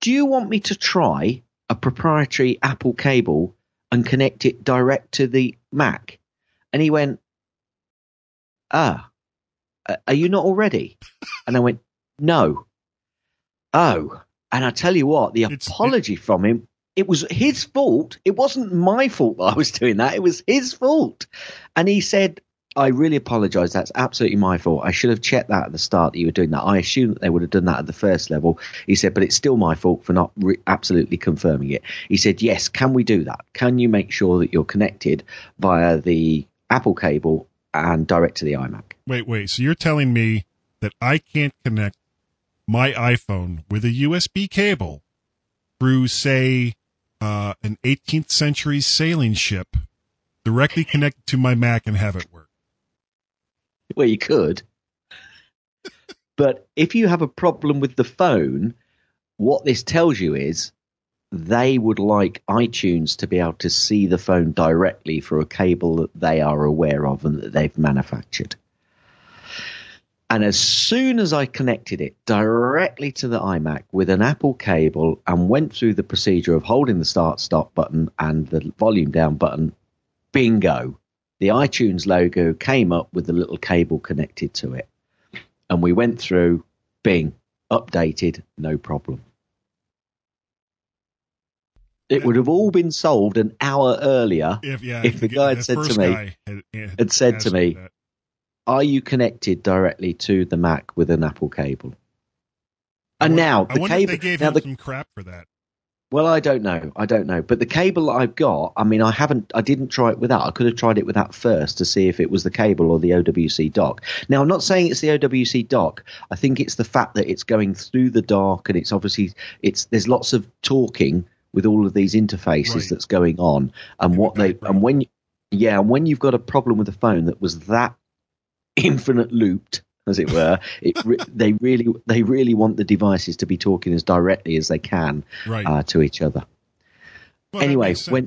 "Do you want me to try a proprietary Apple cable and connect it direct to the Mac?" And he went, ah, are you not already? And I went, no. Oh, and I tell you what, the apology from him, it was his fault. It wasn't my fault that I was doing that. It was his fault. And he said, I really apologize. That's absolutely my fault. I should have checked that at the start that you were doing that. I assume that they would have done that at the first level. He said, but it's still my fault for not re- absolutely confirming it. He said, yes, can we do that? Can you make sure that you're connected via the Apple cable and direct to the iMac? Wait, wait. So you're telling me that I can't connect my iPhone with a USB cable through, say, uh, an 18th century sailing ship directly connected to my Mac and have it work? Well, you could. but if you have a problem with the phone, what this tells you is they would like iTunes to be able to see the phone directly through a cable that they are aware of and that they've manufactured. And as soon as I connected it directly to the iMac with an Apple cable and went through the procedure of holding the start stop button and the volume down button, bingo, the iTunes logo came up with the little cable connected to it. And we went through, bing, updated, no problem. It would have all been solved an hour earlier If, yeah, if the guy had said to me, had, had, had said to me, that. Are you connected directly to the Mac with an Apple cable? I And wonder- now the cable. they gave now him the, some crap for that. well, I don't know. I don't know. But the cable I've got, I mean, I haven't. I didn't try it with that. I could have tried it with that first to see if it was the cable or the OWC dock. Now, I'm not saying it's the OWC dock. I think it's the fact that it's going through the dock, and it's obviously it's there's lots of talking with all of these interfaces Right. that's going on, and what they and when yeah, and when you've got a problem with a phone that was that infinite looped as it were it re- they really they really want the devices to be talking as directly as they can Right. uh, to each other Well, anyway when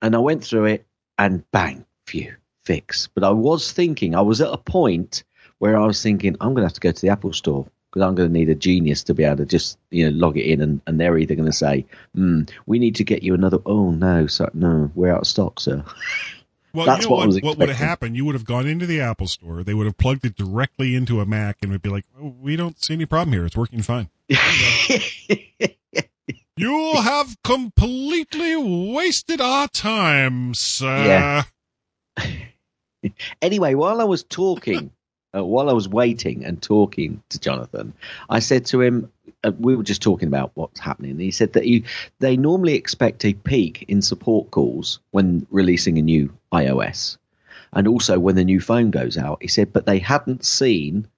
and i went through it and bang phew fix but i was thinking i was at a point where I was thinking I'm going to have to go to the Apple Store because I'm going to need a genius to be able to just you know log it in, and, and they're either going to say, mm, "We need to get you another." Oh no, so, no, we're out of stock, sir. Well, That's you know what what, what would have happened? You would have gone into the Apple store. They would have plugged it directly into a Mac and would be like, oh, we don't see any problem here. It's working fine. You'll have completely wasted our time, sir. Yeah. anyway, while I was talking, uh, while I was waiting and talking to Jonathan, I said to him, uh, we were just talking about what's happening. And he said that they normally expect a peak in support calls when releasing a new iOS and also when the new phone goes out. He said, but they hadn't seen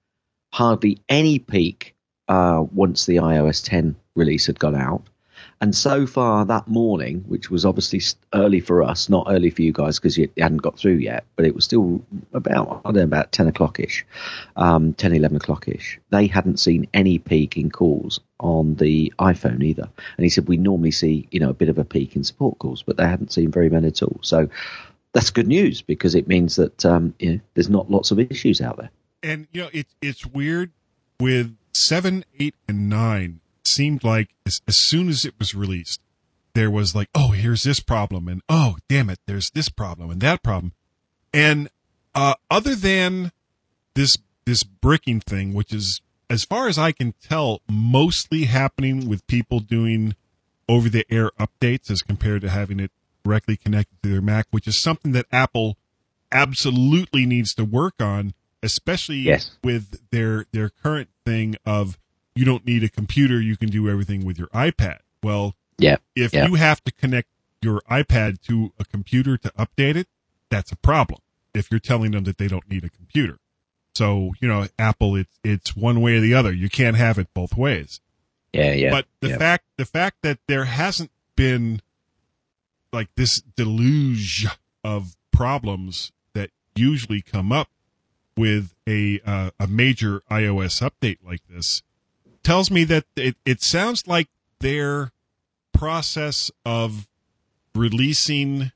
hardly any peak uh, once the iOS 10 release had gone out. And so far that morning, which was obviously early for us, not early for you guys because you hadn't got through yet, but it was still about, I don't know, about 10 o'clock ish, um, 10, 11 o'clock ish. They hadn't seen any peak in calls on the iPhone either. And he said, we normally see, you know, a bit of a peak in support calls, but they hadn't seen very many at all. So that's good news because it means that, um, you know, there's not lots of issues out there. And, you know, it, it's weird with 7, 8, and 9. Seemed like as, as soon as it was released, there was like, oh, here's this problem. And oh, damn it, there's this problem and that problem. And uh, other than this this bricking thing, which is as far as I can tell, mostly happening with people doing over the air updates as compared to having it directly connected to their Mac, which is something that Apple absolutely needs to work on, especially Yes. with their their current thing of you don't need a computer, you can do everything with your iPad. Well, Yeah. if yeah. you have to connect your iPad to a computer to update it, that's a problem. If you're telling them that they don't need a computer. So, you know, Apple it's it's one way or the other. You can't have it both ways. yeah, yeah. But the yeah. fact the fact that there hasn't been like this deluge of problems that usually come up with a uh, a major iOS update like this tells me that it, it sounds like their process of releasing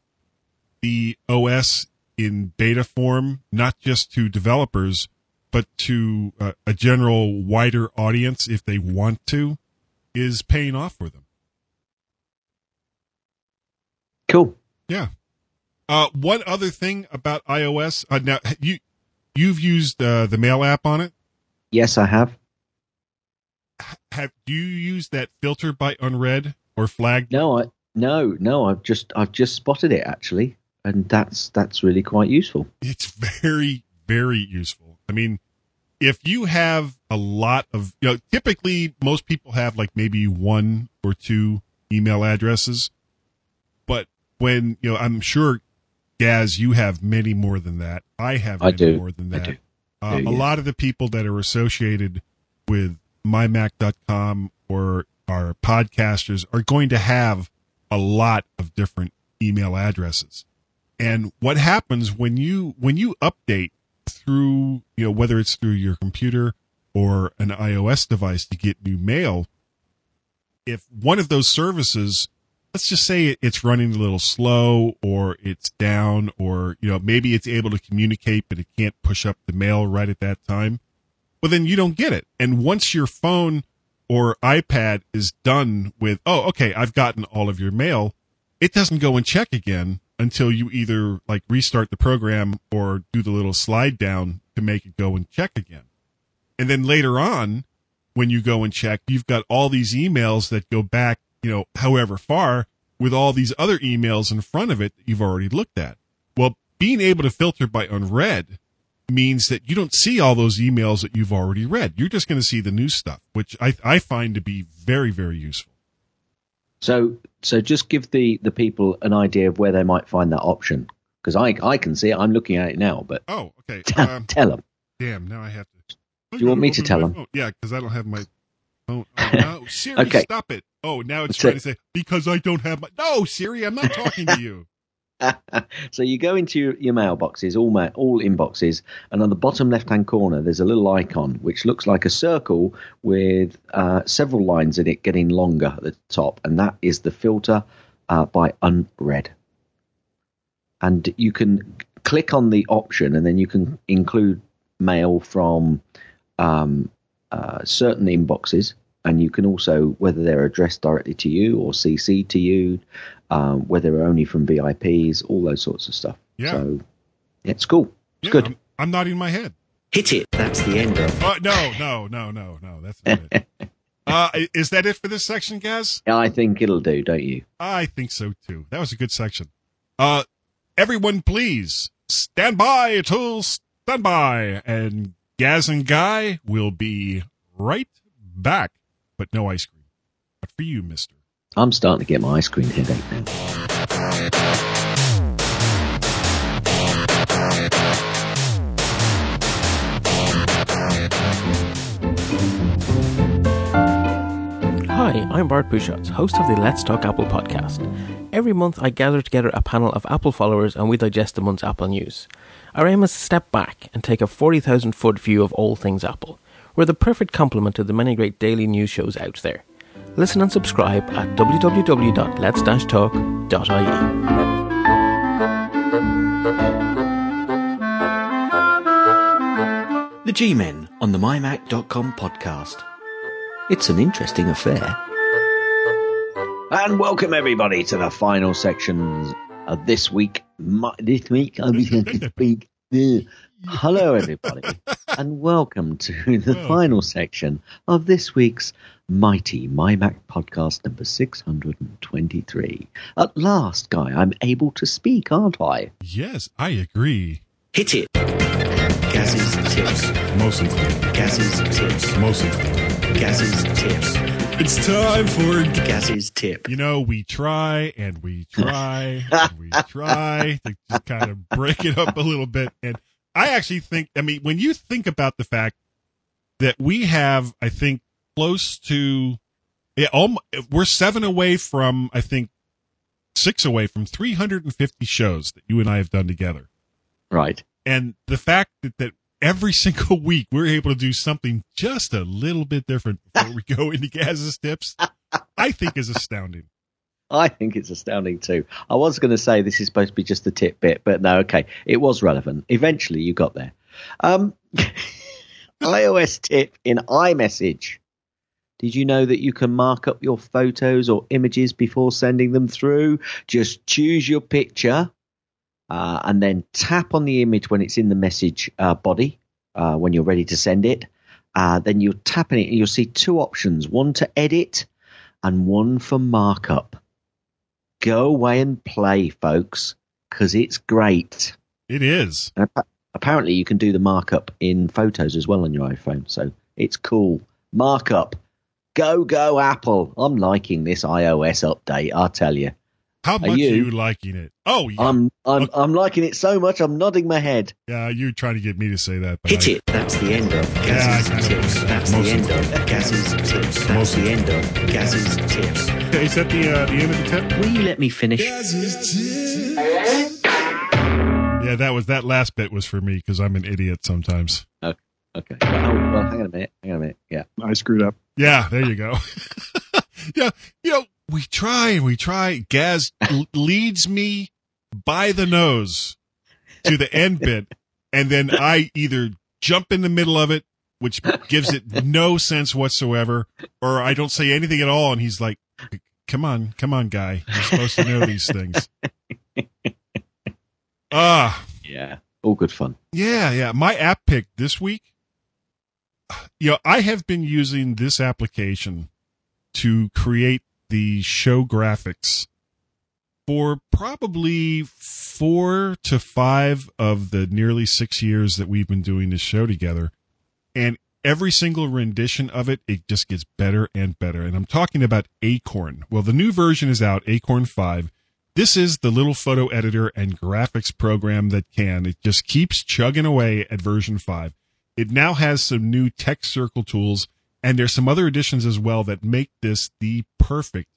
the OS in beta form, not just to developers, but to uh, a general wider audience if they want to, is paying off for them. cool. Yeah. Uh, one other thing about iOS. Uh, now you you've used uh, the Mail app on it. Yes, I have. Have do you use that filter by unread or flagged? No, I no, no. I've just I've just spotted it actually, and that's that's really quite useful. It's very very useful. I mean, if you have a lot of you know, typically most people have like maybe one or two email addresses, but when you know, I'm sure. Gaz, you have many more than that. I have I many do. more than that. do. Uh, do, a yeah. lot of the people that are associated with mymac.com or our podcasters are going to have a lot of different email addresses. And what happens when you when you update through, you know, whether it's through your computer or an iOS device to get new mail, if one of those services let's just say it's running a little slow or it's down or you know maybe it's able to communicate but it can't push up the mail right at that time well then you don't get it and once your phone or ipad is done with oh okay i've gotten all of your mail it doesn't go and check again until you either like restart the program or do the little slide down to make it go and check again and then later on when you go and check, you've got all these emails that go back, you know, however far with all these other emails in front of it that you've already looked at. Well, being able to filter by unread means that you don't see all those emails that you've already read. You're just going to see the new stuff, which I, I find to be very, very useful. So so just give the the people an idea of where they might find that option because I I can see it. I'm looking at it now, but Oh, okay. tell, Um, tell them. damn, now I have to. Do you want me to tell them? phone. Yeah, because I don't have my phone. Oh, no. Siri, Okay. stop it. Oh, now it's That's trying it. to say, because I don't have my. No, Siri, I'm not talking to you. so you go into your, mailboxes, all ma- all inboxes, and on the bottom left-hand corner, there's a little icon which looks like a circle with uh, several lines in it getting longer at the top, and that is the filter uh, by unread. And you can click on the option, and then you can include mail from um, uh, certain inboxes, and you can also whether they're addressed directly to you or CC to you, um, whether they're only from VIPs, all those sorts of stuff. Yeah. So it's cool. It's Yeah, good. I'm, I'm nodding my head. Hit it. That's the end of. Uh, no, no, no, no, no. That's not it. Uh, is that it for this section, Gaz? I think it'll do, don't you? I think so too. That was a good section. Uh, everyone, please stand by till stand by, and Gaz and Guy will be right back. But no ice cream. But for you, Mister. I'm starting to get my ice cream headache now. Hi, I'm Bart Busschots, host of the Let's Talk Apple podcast. Every month, I gather together a panel of Apple followers and we digest the month's Apple news. Our aim is to step back and take a 40,000 foot view of all things Apple. We're the perfect complement to the many great daily news shows out there. Listen and subscribe at www.lets-talk.ie. The G Men on the MyMac.com podcast. It's an interesting affair. And welcome everybody to the final sections of this week. My, this week, I'm going to speak. Hello, everybody, and welcome to the final section of this week's mighty MyMac podcast number 623. At last, Guy, I'm able to speak, aren't I? Yes, I agree. Hit it. Gaz's tips. Mostly. Gaz's tips. Mostly. Gaz's tips. It's time for Gaz's tip. You know, we try and we try and we try to just kind of break it up a little bit. And I actually think, I mean, when you think about the fact that we have, I think, close to, yeah, we're seven away from, I think, six away from 350 shows that you and I have done together. Right. And the fact that, that every single week we're able to do something just a little bit different before we go into Gaz's tips, I think is astounding. I think it's astounding too. I was going to say this is supposed to be just the tip bit, but no, okay, it was relevant. Eventually, you got there. Um, iOS tip in iMessage. Did you know that you can mark up your photos or images before sending them through? Just choose your picture uh, and then tap on the image when it's in the message uh, body uh, when you're ready to send it. Uh, then you'll tap on it and you'll see two options one to edit and one for markup. Go away and play, folks, because it's great. It is. Apparently, you can do the markup in photos as well on your iPhone, so it's cool. Markup. Go, go, Apple. I'm liking this iOS update, I'll tell you. How Are much are you? you liking it? Oh, yeah. I'm, I'm, I'm liking it so much, I'm nodding my head. yeah, you're trying to get me to say that. But Hit I- it. That's the end of Yeah, Gaz's kinda- tips. That's the most end of of Gaz's tips. That's the end of Gaz's tips. Is that the uh, the end of the tip? Will you let me finish? Yeah, that was that last bit was for me because I'm an idiot sometimes. Okay. Okay. Oh, well, hang on a minute. Hang on a minute. Yeah. I screwed up. Yeah, there you go. yeah, you know, we try and we try. Gaz leads me by the nose to the end bit, and then I either jump in the middle of it, which gives it no sense whatsoever, or I don't say anything at all, and he's like, "Come on, come on, guy, you're supposed to know these things." Ah. Yeah. All good fun. Yeah, yeah. My app pick this week. You know, I have been using this application to create the show graphics for probably four to five of the nearly six years that we've been doing this show together. And every single rendition of it, it just gets better and better. And I'm talking about Acorn. Well, the new version is out, Acorn 5. This is the little photo editor and graphics program that can. It just keeps chugging away at version 5. It now has some new text circle tools, and there's some other additions as well that make this the perfect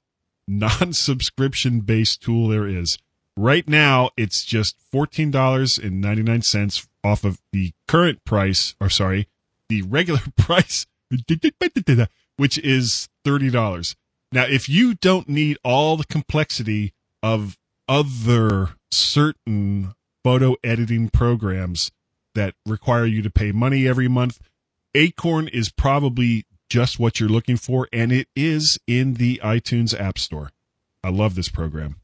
non subscription based tool there is. Right now, it's just $14.99 off of the current price, or sorry, the regular price, which is $30. Now, if you don't need all the complexity of other certain photo editing programs, that require you to pay money every month. Acorn is probably just what you're looking for, and it is in the iTunes App Store. I love this program.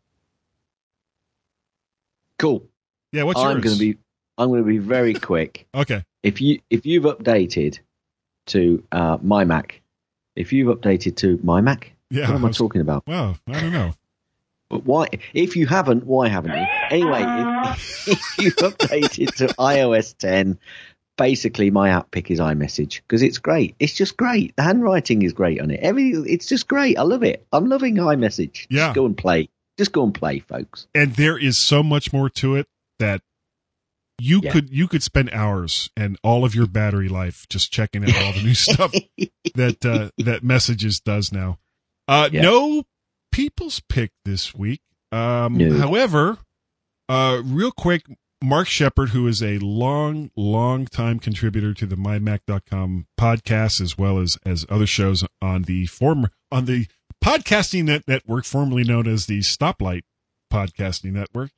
Cool. Yeah, what's I'm yours? to be I'm going to be very quick. okay. If you if you've updated to uh, my Mac, if you've updated to my Mac, Yeah, what am I I talking about? Well, I don't know. But why? If you haven't, why haven't you? Anyway, if, if you've updated to iOS 10, basically my app pick is iMessage because it's great. It's just great. The handwriting is great on it. Every it's just great. I love it. I'm loving iMessage. Yeah. Just go and play. Just go and play, folks. and there is so much more to it that you Yeah. could you could spend hours and all of your battery life just checking out all the new stuff that uh, that messages does now. Uh, Yeah. No people's pick this week. Um. However, uh, real quick, Mark Shepard, who is a long, long time contributor to the MyMac.com podcast, as well as as other shows on the former on the podcasting net network, formerly known as the Stoplight Podcasting Network,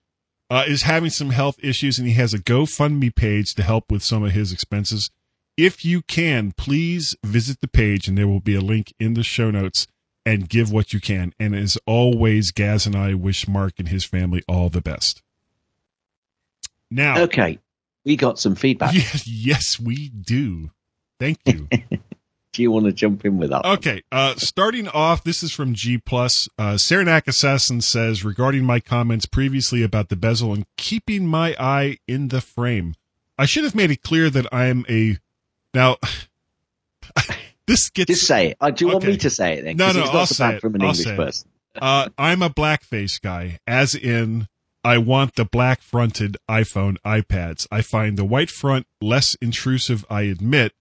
uh, is having some health issues, and he has a GoFundMe page to help with some of his expenses. If you can, please visit the page, and there will be a link in the show notes. And give what you can. And as always, Gaz and I wish Mark and his family all the best. Now, Okay, we got some feedback. Yes, yes, we do. Thank you. Do you want to jump in with that? Okay, uh, starting off, this is from G Plus. Uh, Saranac Assassin says regarding my comments previously about the bezel and keeping my eye in the frame. I should have made it clear that I am a now. this gets Just say it. Uh, do you want me to say it then? No, no, it's not I'll so say bad it. from an I'll English say it. person. uh, I'm a blackface guy, as in I want the black fronted iPhone iPads. I find the white front less intrusive, I admit,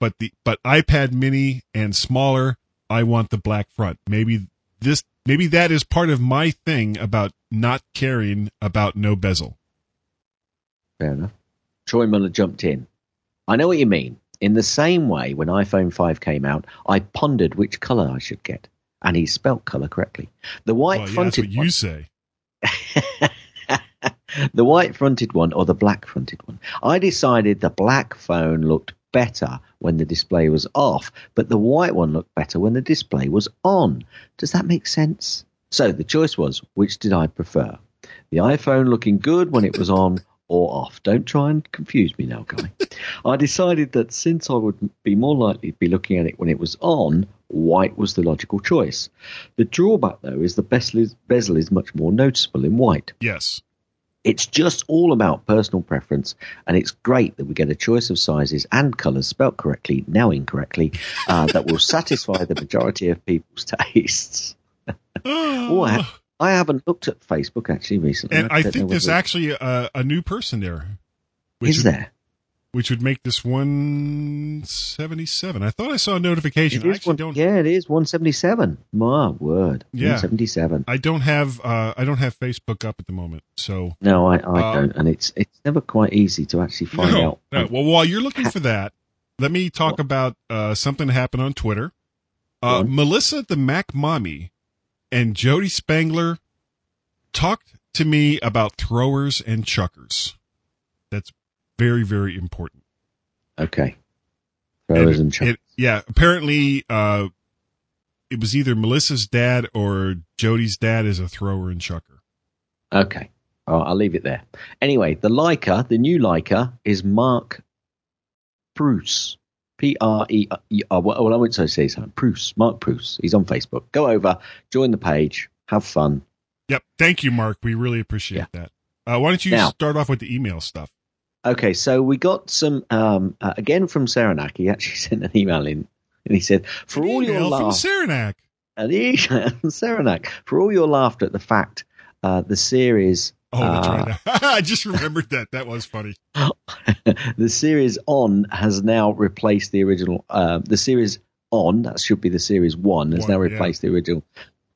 but the but iPad mini and smaller, I want the black front. Maybe this maybe that is part of my thing about not caring about no bezel. Fair enough. Troy Muller jumped in. I know what you mean. In the same way, when iPhone 5 came out, I pondered which color I should get, and he spelt color correctly. The white Well, yeah, that's fronted what you one, say. the white fronted one or the black fronted one. I decided the black phone looked better when the display was off, but the white one looked better when the display was on. Does that make sense? So the choice was which did I prefer? The iPhone looking good when it was on or off. Don't try and confuse me now, guy. I decided that since I would be more likely to be looking at it when it was on, white was the logical choice. The drawback, though, is the bezel is, bezel is much more noticeable in white. Yes. It's just all about personal preference, and it's great that we get a choice of sizes and colours spelt correctly, now incorrectly, uh, that will satisfy the majority of people's tastes. oh, I, haven't looked at Facebook actually recently. And I don't think there's actually a, a new person there. Is would, there? Which would make this 177. I thought I saw a notification. I actually one, don't. yeah, it is 177. My word. Yeah. 177. I don't have. Uh, I don't have Facebook up at the moment. So No, I, I Uh, don't. And it's it's never quite easy to actually find no, out. no. Well, while you're looking for that, let me talk about uh, something that happened on Twitter. Uh, Melissa the Mac Mommy and Jody Spangler talked to me about throwers and chuckers. That's very, very important. Okay. Throwers and, it- chuckers. it- yeah, apparently uh, it was either Melissa's dad or Jody's dad is a thrower and chucker. Okay. Right, I'll leave it there. Anyway, the Leica, the new Leica, is Mark Bruce. P R E. uh, Well, I won't say his name. Bruce. Mark Bruce. He's on Facebook. Go over, join the page, have fun. Yep. Thank you, Mark. We really appreciate that. Uh, why don't you Now- start off with the email stuff? Okay, so we got some um, uh, again from Saranac. He actually sent an email in, and he said, "For all your Email from laugh, Saranac. Saranac, for all your laughter at the fact uh, the series." Oh, that's uh, right. I just remembered that. That was funny. the series on has now replaced the original. Uh, the series on that should be the series one has One, now yeah. replaced the original.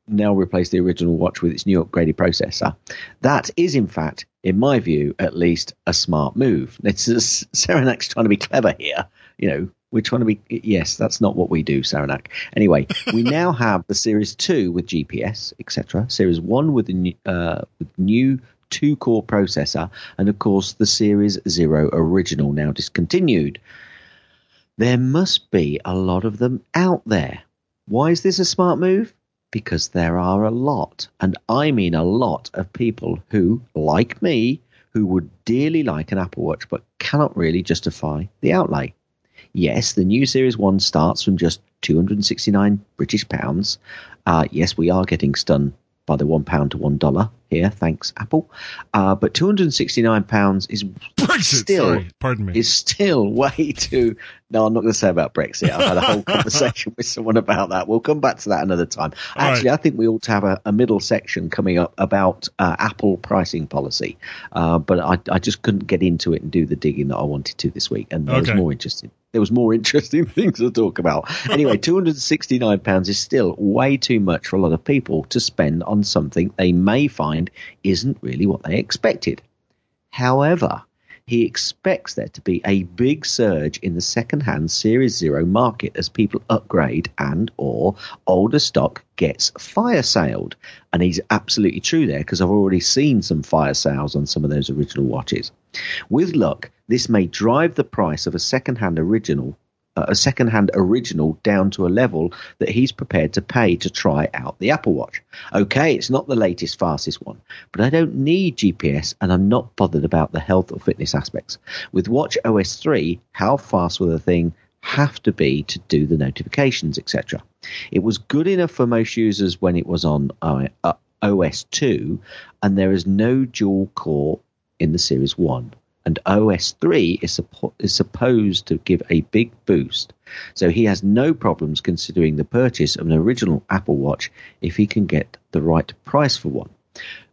Now replaced the original watch with its new upgraded processor. That is, in fact, in my view, at least a smart move. It's Saranac's trying to be clever here. You know, we're trying to be. Yes, that's not what we do, Saranac. Anyway, we now have the Series Two with GPS, etc. Series One with the new, uh, with new two core processor, and of course the Series Zero original now discontinued. There must be a lot of them out there. Why is this a smart move? Because there are a lot, and I mean a lot of people who, like me, who would dearly like an Apple Watch but cannot really justify the outlay. Yes, the new Series 1 starts from just 269 British pounds. Uh, yes, we are getting stunned by the one pound to one dollar here. Thanks, Apple. Uh, but 269 pounds is Brexit, still sorry. Pardon me. is still way too. No, I'm not going to say about Brexit. I've had a whole conversation with someone about that. We'll come back to that another time. All Actually, right. I think we ought to have a, a middle section coming up about uh, Apple pricing policy. Uh, but I, I just couldn't get into it and do the digging that I wanted to this week, and there was more interesting. There was more interesting things to talk about. Anyway, 269 pounds is still way too much for a lot of people to spend on something they may find isn't really what they expected. However, he expects there to be a big surge in the second-hand Series Zero market as people upgrade and or older stock gets fire sailed. And he's absolutely true there because I've already seen some fire sales on some of those original watches. With luck, this may drive the price of a second-hand original a second-hand original down to a level that he's prepared to pay to try out the Apple Watch. Okay, it's not the latest, fastest one, but I don't need GPS and I'm not bothered about the health or fitness aspects. With Watch OS 3, how fast will the thing have to be to do the notifications, etc.? It was good enough for most users when it was on uh, OS 2, and there is no dual core in the Series 1 and OS 3 is, suppo- is supposed to give a big boost. So he has no problems considering the purchase of an original Apple Watch if he can get the right price for one.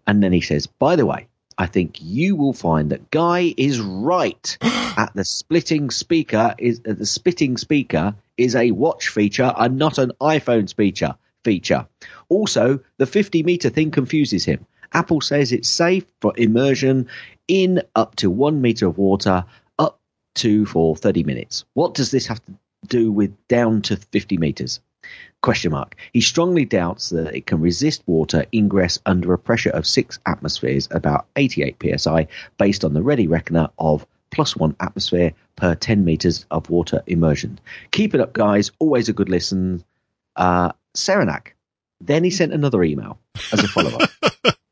And then he says, by the way, I think you will find that Guy is right. At the splitting speaker is the spitting speaker is a watch feature and not an iPhone speaker feature. Also, the 50 meter thing confuses him. Apple says it's safe for immersion in up to one meter of water, up to for 30 minutes. What does this have to do with down to 50 meters? Question mark. He strongly doubts that it can resist water ingress under a pressure of six atmospheres, about 88 psi, based on the Ready Reckoner of plus one atmosphere per 10 meters of water immersion. Keep it up, guys. Always a good listen. Uh, Saranac. Then he sent another email as a follow up.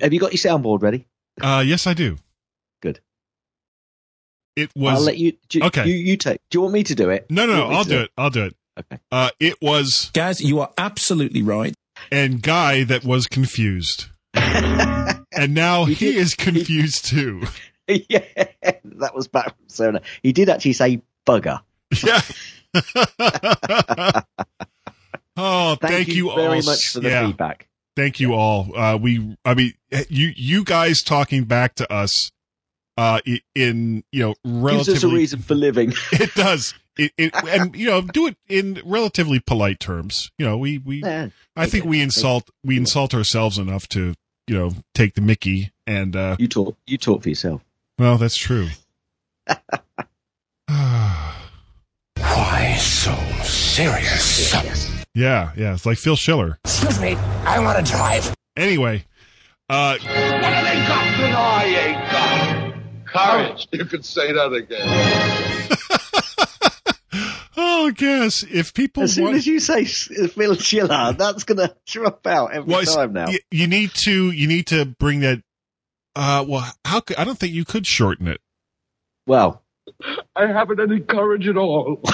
Have you got your soundboard ready? Uh, yes, I do. Good. It was. I'll let you. Do, Okay. You, you take. Do you want me to do it? No, Do you no, I'll do it. I'll do it. Okay. Uh, it was Guys, you are absolutely right. and Guy that was confused, and now He he, did- is confused too. yeah, that was back from Saranac. He did actually say bugger. Yeah. oh, Thank, thank, you, all. very much for the yeah. feedback. Thank you all. Uh, we, I mean, you, you guys talking back to us, uh, in, you know, Gives us a reason for living. it does. It, it, and, you know, do it in relatively polite terms. You know, we, we, Yeah. I think we insult, we insult ourselves enough to, you know, take the Mickey and, uh, You talk. You talk for yourself. well, that's true. Why so serious? Yeah, yeah. It's like Phil Schiller. Excuse me, I want to drive. Anyway, uh, What have they got that I ain't got? Courage. You could say that again. oh, guess if people As soon want, as you say Phil Schiller, that's going to drop out every well, time now. You, you need to, you need to bring that. Uh, well, how could I don't think you could shorten it. Well, I haven't any courage at all.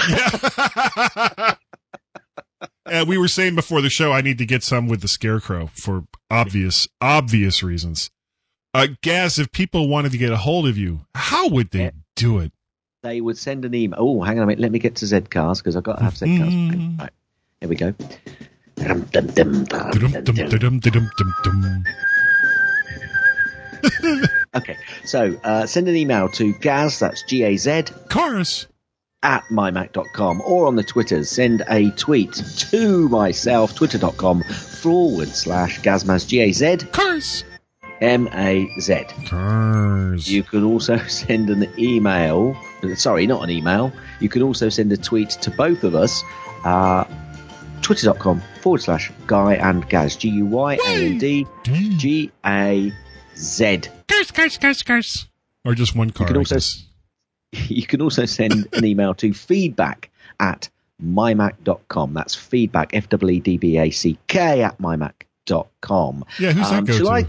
Uh, we were saying before the show, I need to get some with the scarecrow for obvious, obvious reasons. Uh, Gaz, if people wanted to get a hold of you, how would they do it? they would send an email. Oh, hang on a minute. Let me get to Zcars because I've got to have Zcars. Mm. Right. Here we go. Okay, so uh, send an email to Gaz, that's G A Z, Cars. At mymac.com or on the Twitters. Send a tweet to myself, twitter.com forward slash Gazmaz, G A Z Cars. M A Z. Cars. You could also send an email, sorry, not an email. You could also send a tweet to both of us, uh, twitter.com forward slash Guy and Gaz, G U Y A N D G A Z. Curse, curse, curse, curse. Or just one car. can I also- guess. You can also send an email to feedback at mymac.com. That's feedback, F W E D B A C K, at mymac.com. Yeah, who's that um, go shall to? I,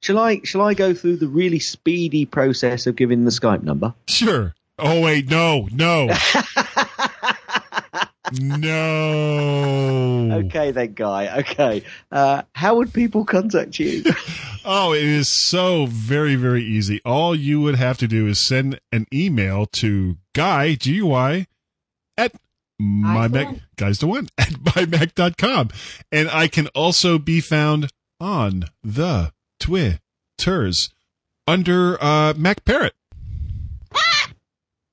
shall, I, shall I go through the really speedy process of giving the Skype number? Sure. Oh wait, no, no, no. Okay, then, Guy. Okay. Uh, how would people contact you? Oh, it is so very, very easy. All you would have to do is send an email to Guy, G U Y, at my Mac, guys to one, at mymac.com. And I can also be found on the Twitters under uh, Mac Parrot.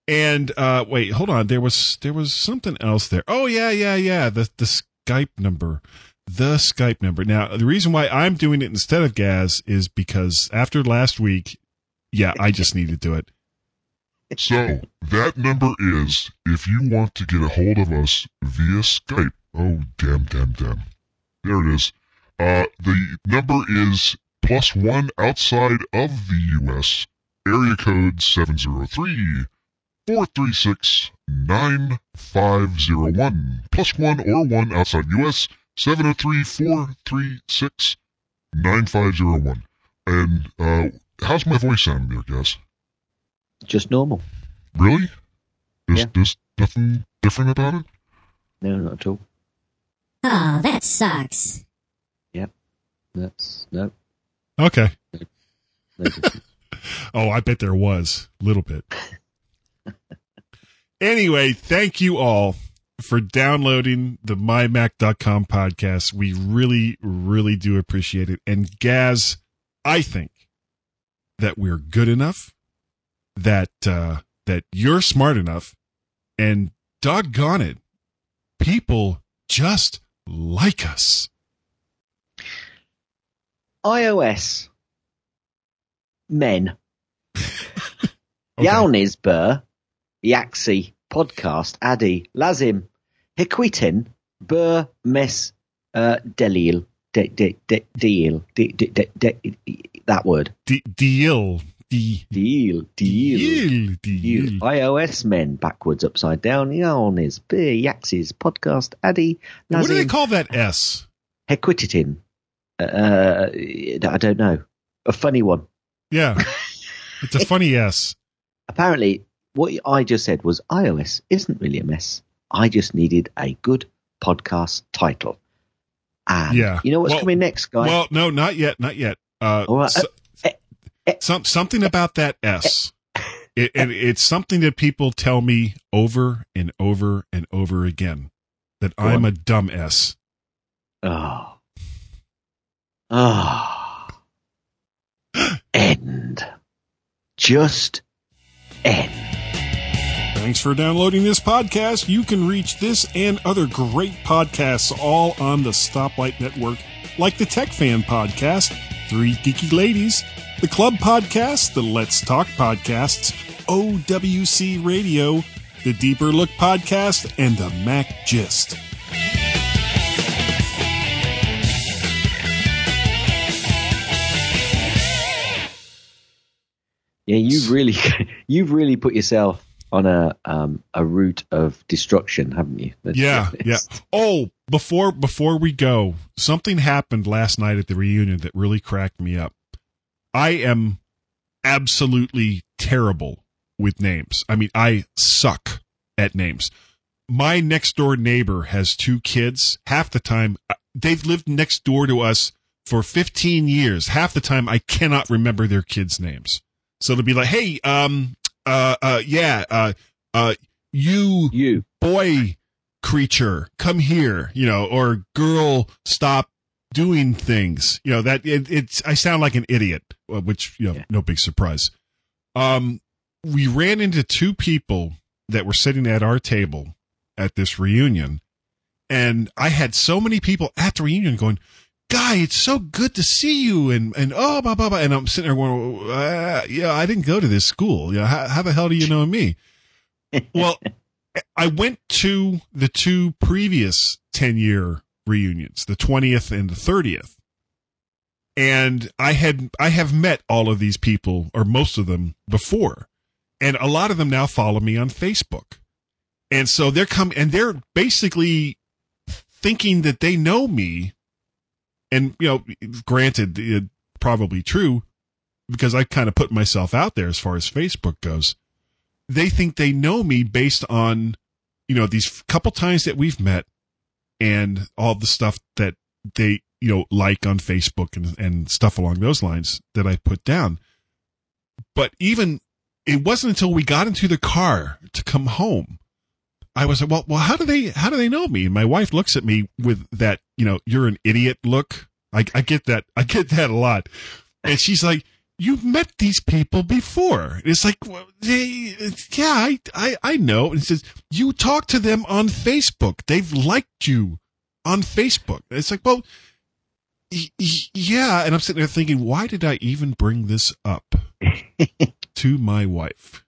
And uh, wait, hold on. There was there was something else there. Oh yeah, yeah, yeah. The the Skype number, the Skype number. Now the reason why I'm doing it instead of Gaz is because after last week, yeah, I just need to do it. So that number is if you want to get a hold of us via Skype. Oh damn, damn, damn. There it is. Uh, the number is plus one outside of the U.S. Area code seven zero three four three six nine five zero one. Plus one or one outside U.S. seven zero three four three six nine five zero one. And uh, how's my voice sounding there, guys? Just normal. Really? There's, Yeah. there's nothing different about it? No, not at all. Oh, that sucks. Yep. That's no. Okay. Oh, I bet there was a little bit. anyway, thank you all for downloading the mymac.com podcast. We really, really do appreciate it. And Gaz, I think that we're good enough, that uh, that you're smart enough, and doggone it, people just like us. iOS men. Yalnis Burr, Yaxi, Podcast, Addy, Lazim, Hiquitin, Burr, Mes, uh, Delil, de, de, de, Deal, de, de, de, de, that word. D- deal. D- Deal, deal, deal, iOS men, backwards, upside down, Yalnis, Burr, Yaxis, Podcast, Addy, What do they call that S? Hequititin. Uh, I don't know. A funny one. Yeah. It's a funny S. apparently what I just said was iOS isn't really a mess. I just needed a good podcast title. And Yeah. you know what's Well- coming next, guys? Well, no, not yet, not yet. Uh, right. so- uh, uh, uh, some something about that S. It, and it's something that people tell me over and over and over again that Go I'm on. a dumb S. oh. Oh. end. Just end. Thanks for downloading this podcast. You can reach this and other great podcasts all on the Stoplight Network, like the Tech Fan Podcast, Three Geeky Ladies, the Club Podcast, the Let's Talk Podcasts, OWC Radio, the Deeper Look Podcast, and the Mac Gist. Yeah, you've really, you've really put yourself on a um, a route of destruction, haven't you? Yeah, yeah. Oh, before before we go, something happened last night at the reunion that really cracked me up. I am absolutely terrible with names. I mean, I suck at names. My next door neighbor has two kids. Half the time, uh, they've lived next door to us for 15 years. Half the time, I cannot remember their kids' names. So they'll be like, "Hey, um, uh, uh, yeah, uh, uh, you, you, boy, creature, come here," you know, or girl, stop doing things. You know that it, it's. I sound like an idiot, uh, which you know, no big surprise. Um, we ran into two people that were sitting at our table at this reunion, and I had so many people at the reunion going, "Guy, it's so good to see you," and and oh, blah blah blah, and I'm sitting there going, uh, "Yeah, I didn't go to this school. Yeah, how, how the hell do you know me?" well, I went to the two previous ten year reunions, the twentieth and the thirtieth, and I had I have met all of these people or most of them before, and a lot of them now follow me on Facebook, and so they're coming and they're basically thinking that they know me, and you know, granted, it, probably true because I kind of put myself out there as far as Facebook goes. They think they know me based on you know these couple times that we've met and all the stuff that they you know like on Facebook and and stuff along those lines that I put down. But even it wasn't until we got into the car to come home I was like, well, well, how do they, how do they know me? And my wife looks at me with that, you know, you're an idiot look. I, I get that. I get that a lot. And she's like, you've met these people before. And it's like, well, they, yeah, I, I, I know. And it says, you talk to them on Facebook. They've liked you on Facebook. And it's like, well, y- y- yeah. And I'm sitting there thinking, why did I even bring this up to my wife?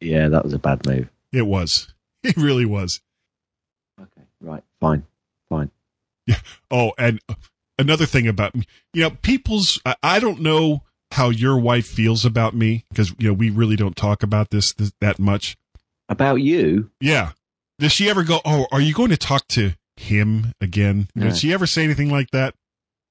Yeah, that was a bad move. It was. It really was. Okay, right, fine, fine. Yeah. Oh, and another thing about me, you know, people's. I, don't know how your wife feels about me because you know we really don't talk about this, this that much. About you? Yeah. Does she ever go? Oh, are you going to talk to him again? No. Does she ever say anything like that?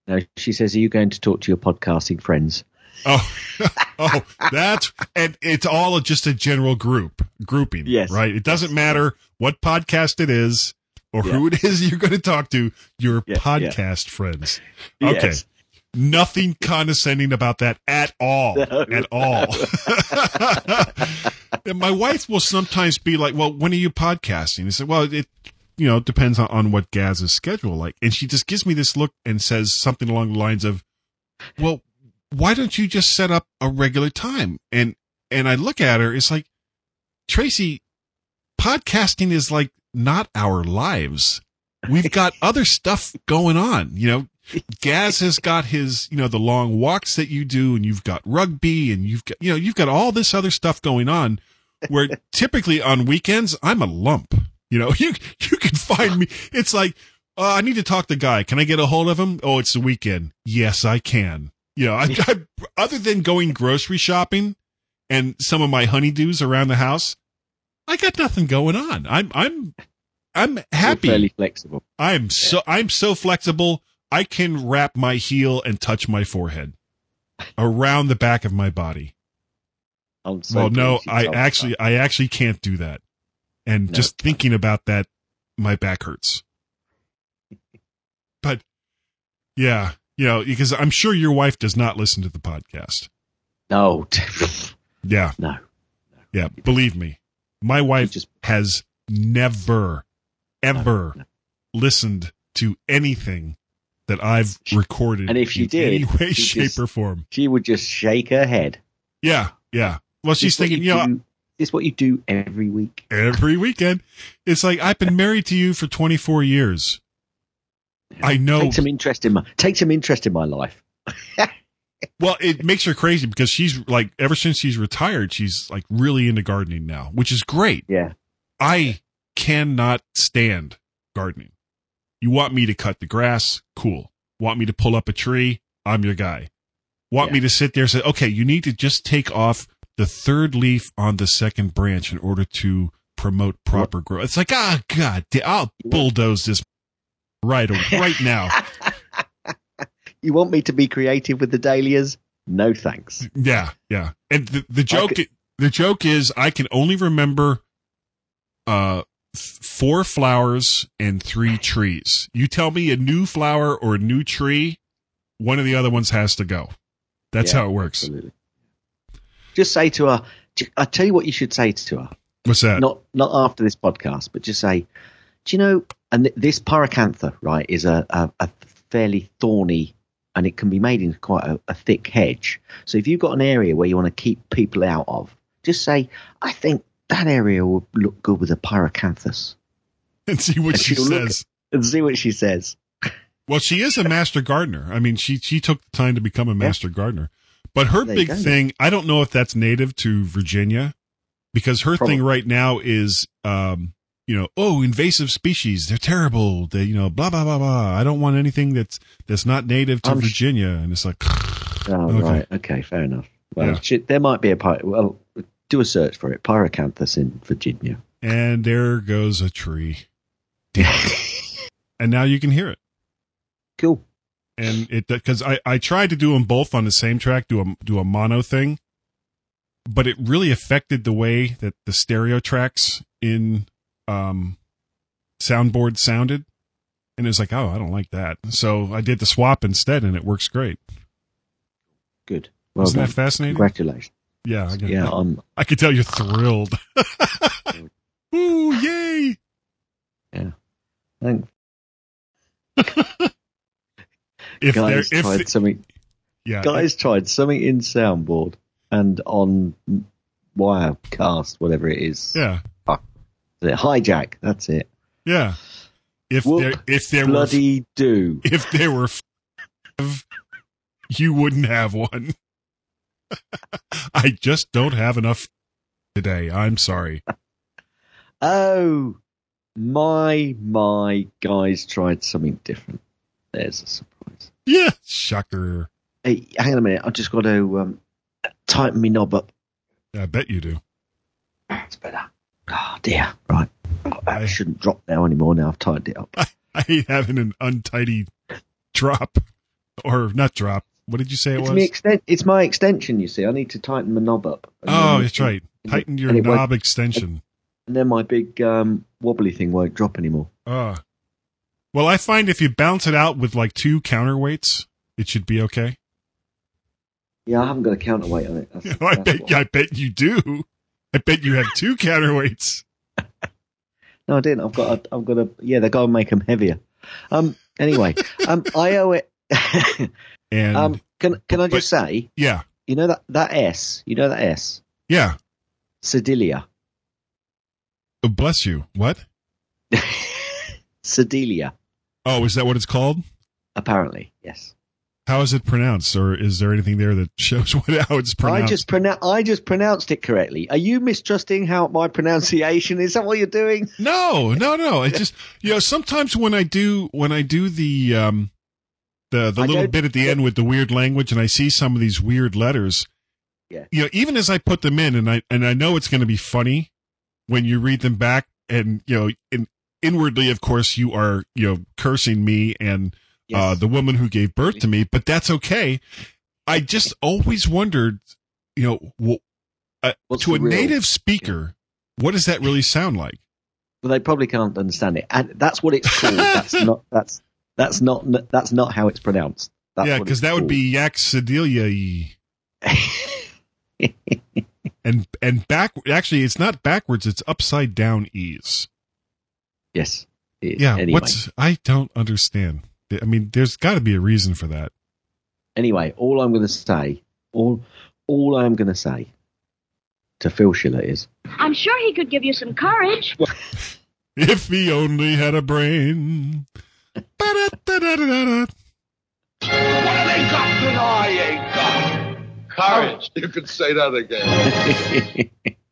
No, she says, "Are you going to talk to your podcasting friends?" Oh, oh, that's and it's all just a general group grouping. Yes, right. It doesn't matter what podcast it is or Yeah. who it is you're going to talk to. Your Yeah, podcast friends. Okay. Yes. Nothing condescending about that at all. No, at all. and my wife will sometimes be like, "Well, when are you podcasting?" I said, "Well, it." You know, depends on, on what Gaz's schedule like. And she just gives me this look and says something along the lines of, Well, why don't you just set up a regular time? And and I look at her, it's like, Tracy, podcasting is like not our lives. We've got other stuff going on, you know. Gaz has got his, you know, the long walks that you do, and you've got rugby, and you've got, you know, you've got all this other stuff going on. Where typically on weekends I'm a lump. You know, you you can find me. It's like, uh, I need to talk to Guy. Can I get a hold of him? Oh, it's the weekend. Yes, I can. You know, I, I other than going grocery shopping and some of my honeydews around the house, I got nothing going on. I'm I'm I'm happy. You're fairly flexible. I'm so I'm so flexible. I can wrap my heel and touch my forehead around the back of my body. I'm so well, no, I actually I actually can't do that. And No, just thinking about that, my back hurts. But yeah, you know, because I'm sure your wife does not listen to the podcast. No, Yeah. no. Yeah, believe me. My wife just, has never, ever listened to anything that I've recorded. And if she in did, any way, shape, just- or form. She would just shake her head. Yeah, yeah. Well, she's thinking, you know, do- this what you do every week. every weekend. It's like I've been married to you for 24 years. I know. Take some interest in my take some interest in my life. Well, it makes her crazy because she's like, ever since she's retired, she's like really into gardening now, which is great. Yeah. I cannot stand gardening. You want me to cut the grass? Cool. Want me to pull up a tree? I'm your guy. Want me to sit there and say, okay, you need to just take off the third leaf on the second branch in order to promote proper growth. It's like, ah, God, I'll bulldoze this right, right now. You want me to be creative with the dahlias? No thanks. Yeah, yeah. And the, the joke could- the joke is I can only remember uh f- four flowers and three trees. You tell me a new flower or a new tree, one of the other ones has to go. That's Yeah, how it works. Absolutely. Just say to her. I tell you what you should say to her. What's that? Not not after this podcast, but just say, do you know? And th- this pyracantha, right, is a, a, a fairly thorny, and it can be made into quite a, a thick hedge. So if you've got an area where you want to keep people out of, just say, I think that area will look good with a pyracanthus. And see what And she says. And see what she says. Well, she is a master gardener. I mean, she she took the time to become a master gardener. But her There big thing, I don't know if that's native to Virginia, because her thing right now is, um, you know, oh, invasive species, they're terrible. They, you know, blah blah blah blah. I don't want anything that's that's not native to I'm Virginia. And it's like, Oh, Okay. right. Okay, fair enough. Well, Yeah. shit, there might be a py- well. Do a search for it. Pyrocanthus in Virginia. And there goes a tree. and now you can hear it. Cool. And it uh, because I I tried to do them both on the same track, do a do a mono thing, but it really affected the way that the stereo tracks in um soundboard sounded. And it was like, oh, I don't like that. So I did the swap instead, and it works great. Good. Well Isn't done. that fascinating? Congratulations. Yeah, I can, Yeah, I'm. I can tell you're thrilled. Ooh, yay! Yeah. Thank If there, guys if tried something. yeah, Guys tried something in soundboard and on Wirecast, whatever it is. yeah, Fuck. Is it hijack? That's it. yeah. If Whoop, there, if there were bloody do. if there were you wouldn't have one. I just don't have enough today. I'm sorry. Oh, my my guys tried something different. There's a surprise. Yeah, shocker. Hey, hang on a minute. I've just got to um, tighten my knob up. I bet you do. It's better. Oh dear. Right. I shouldn't drop now anymore. Now I've tightened it up. I hate having an untidy drop, or not drop. What did you say it It's was? my. It's my extension. You see, I need to tighten my knob up. Oh, that's right. Tighten your and it won't- knob extension. And then my big um, wobbly thing won't drop anymore. Uh, well, I find if you bounce it out with like two counterweights, it should be okay. Yeah, I haven't got a counterweight on it. That's, I that's bet. I bet you do. I bet you have two counterweights. No, I didn't. I've got. A, I've got a. Yeah, they got to make them heavier. Um. Anyway, um, I owe it. And um. Can Can I just say? yeah, You know that that S. You know that S. yeah. Cedilla. Oh, bless you. What? Cedilla. Oh, is that what it's called? Apparently, yes. How is it pronounced, or is there anything there that shows what how it's pronounced? I just pronoun- I just pronounced it correctly. Are you mistrusting how my pronunciation is? That what you're doing? No, no, no. It just you know sometimes when I do when I do the um the the I little bit at the end with the weird language and I see some of these weird letters. Yeah. You know, even as I put them in and I and I know it's going to be funny when you read them back and you know in, inwardly of course you are you know cursing me and uh the woman who gave birth to me, but that's okay. I just always wondered, you know, well, uh, to a real- native speaker, what does that really sound like? Well, they probably can't understand it, and that's what it's called. that's not. That's that's not. That's not how it's pronounced. That's yeah, because that would called. be Yaxadilia. and and back actually it's not backwards, it's upside down e's. yes. Yeah, Anyway, what's I don't understand. I mean, there's got to be a reason for that. anyway, all I'm going to say, all all I'm going to say to Phil Schiller is, I'm sure he could give you some courage. If he only had a brain. Ba-da-da-da-da-da. What have they got that I ain't got? Courage. Oh. You could say that again.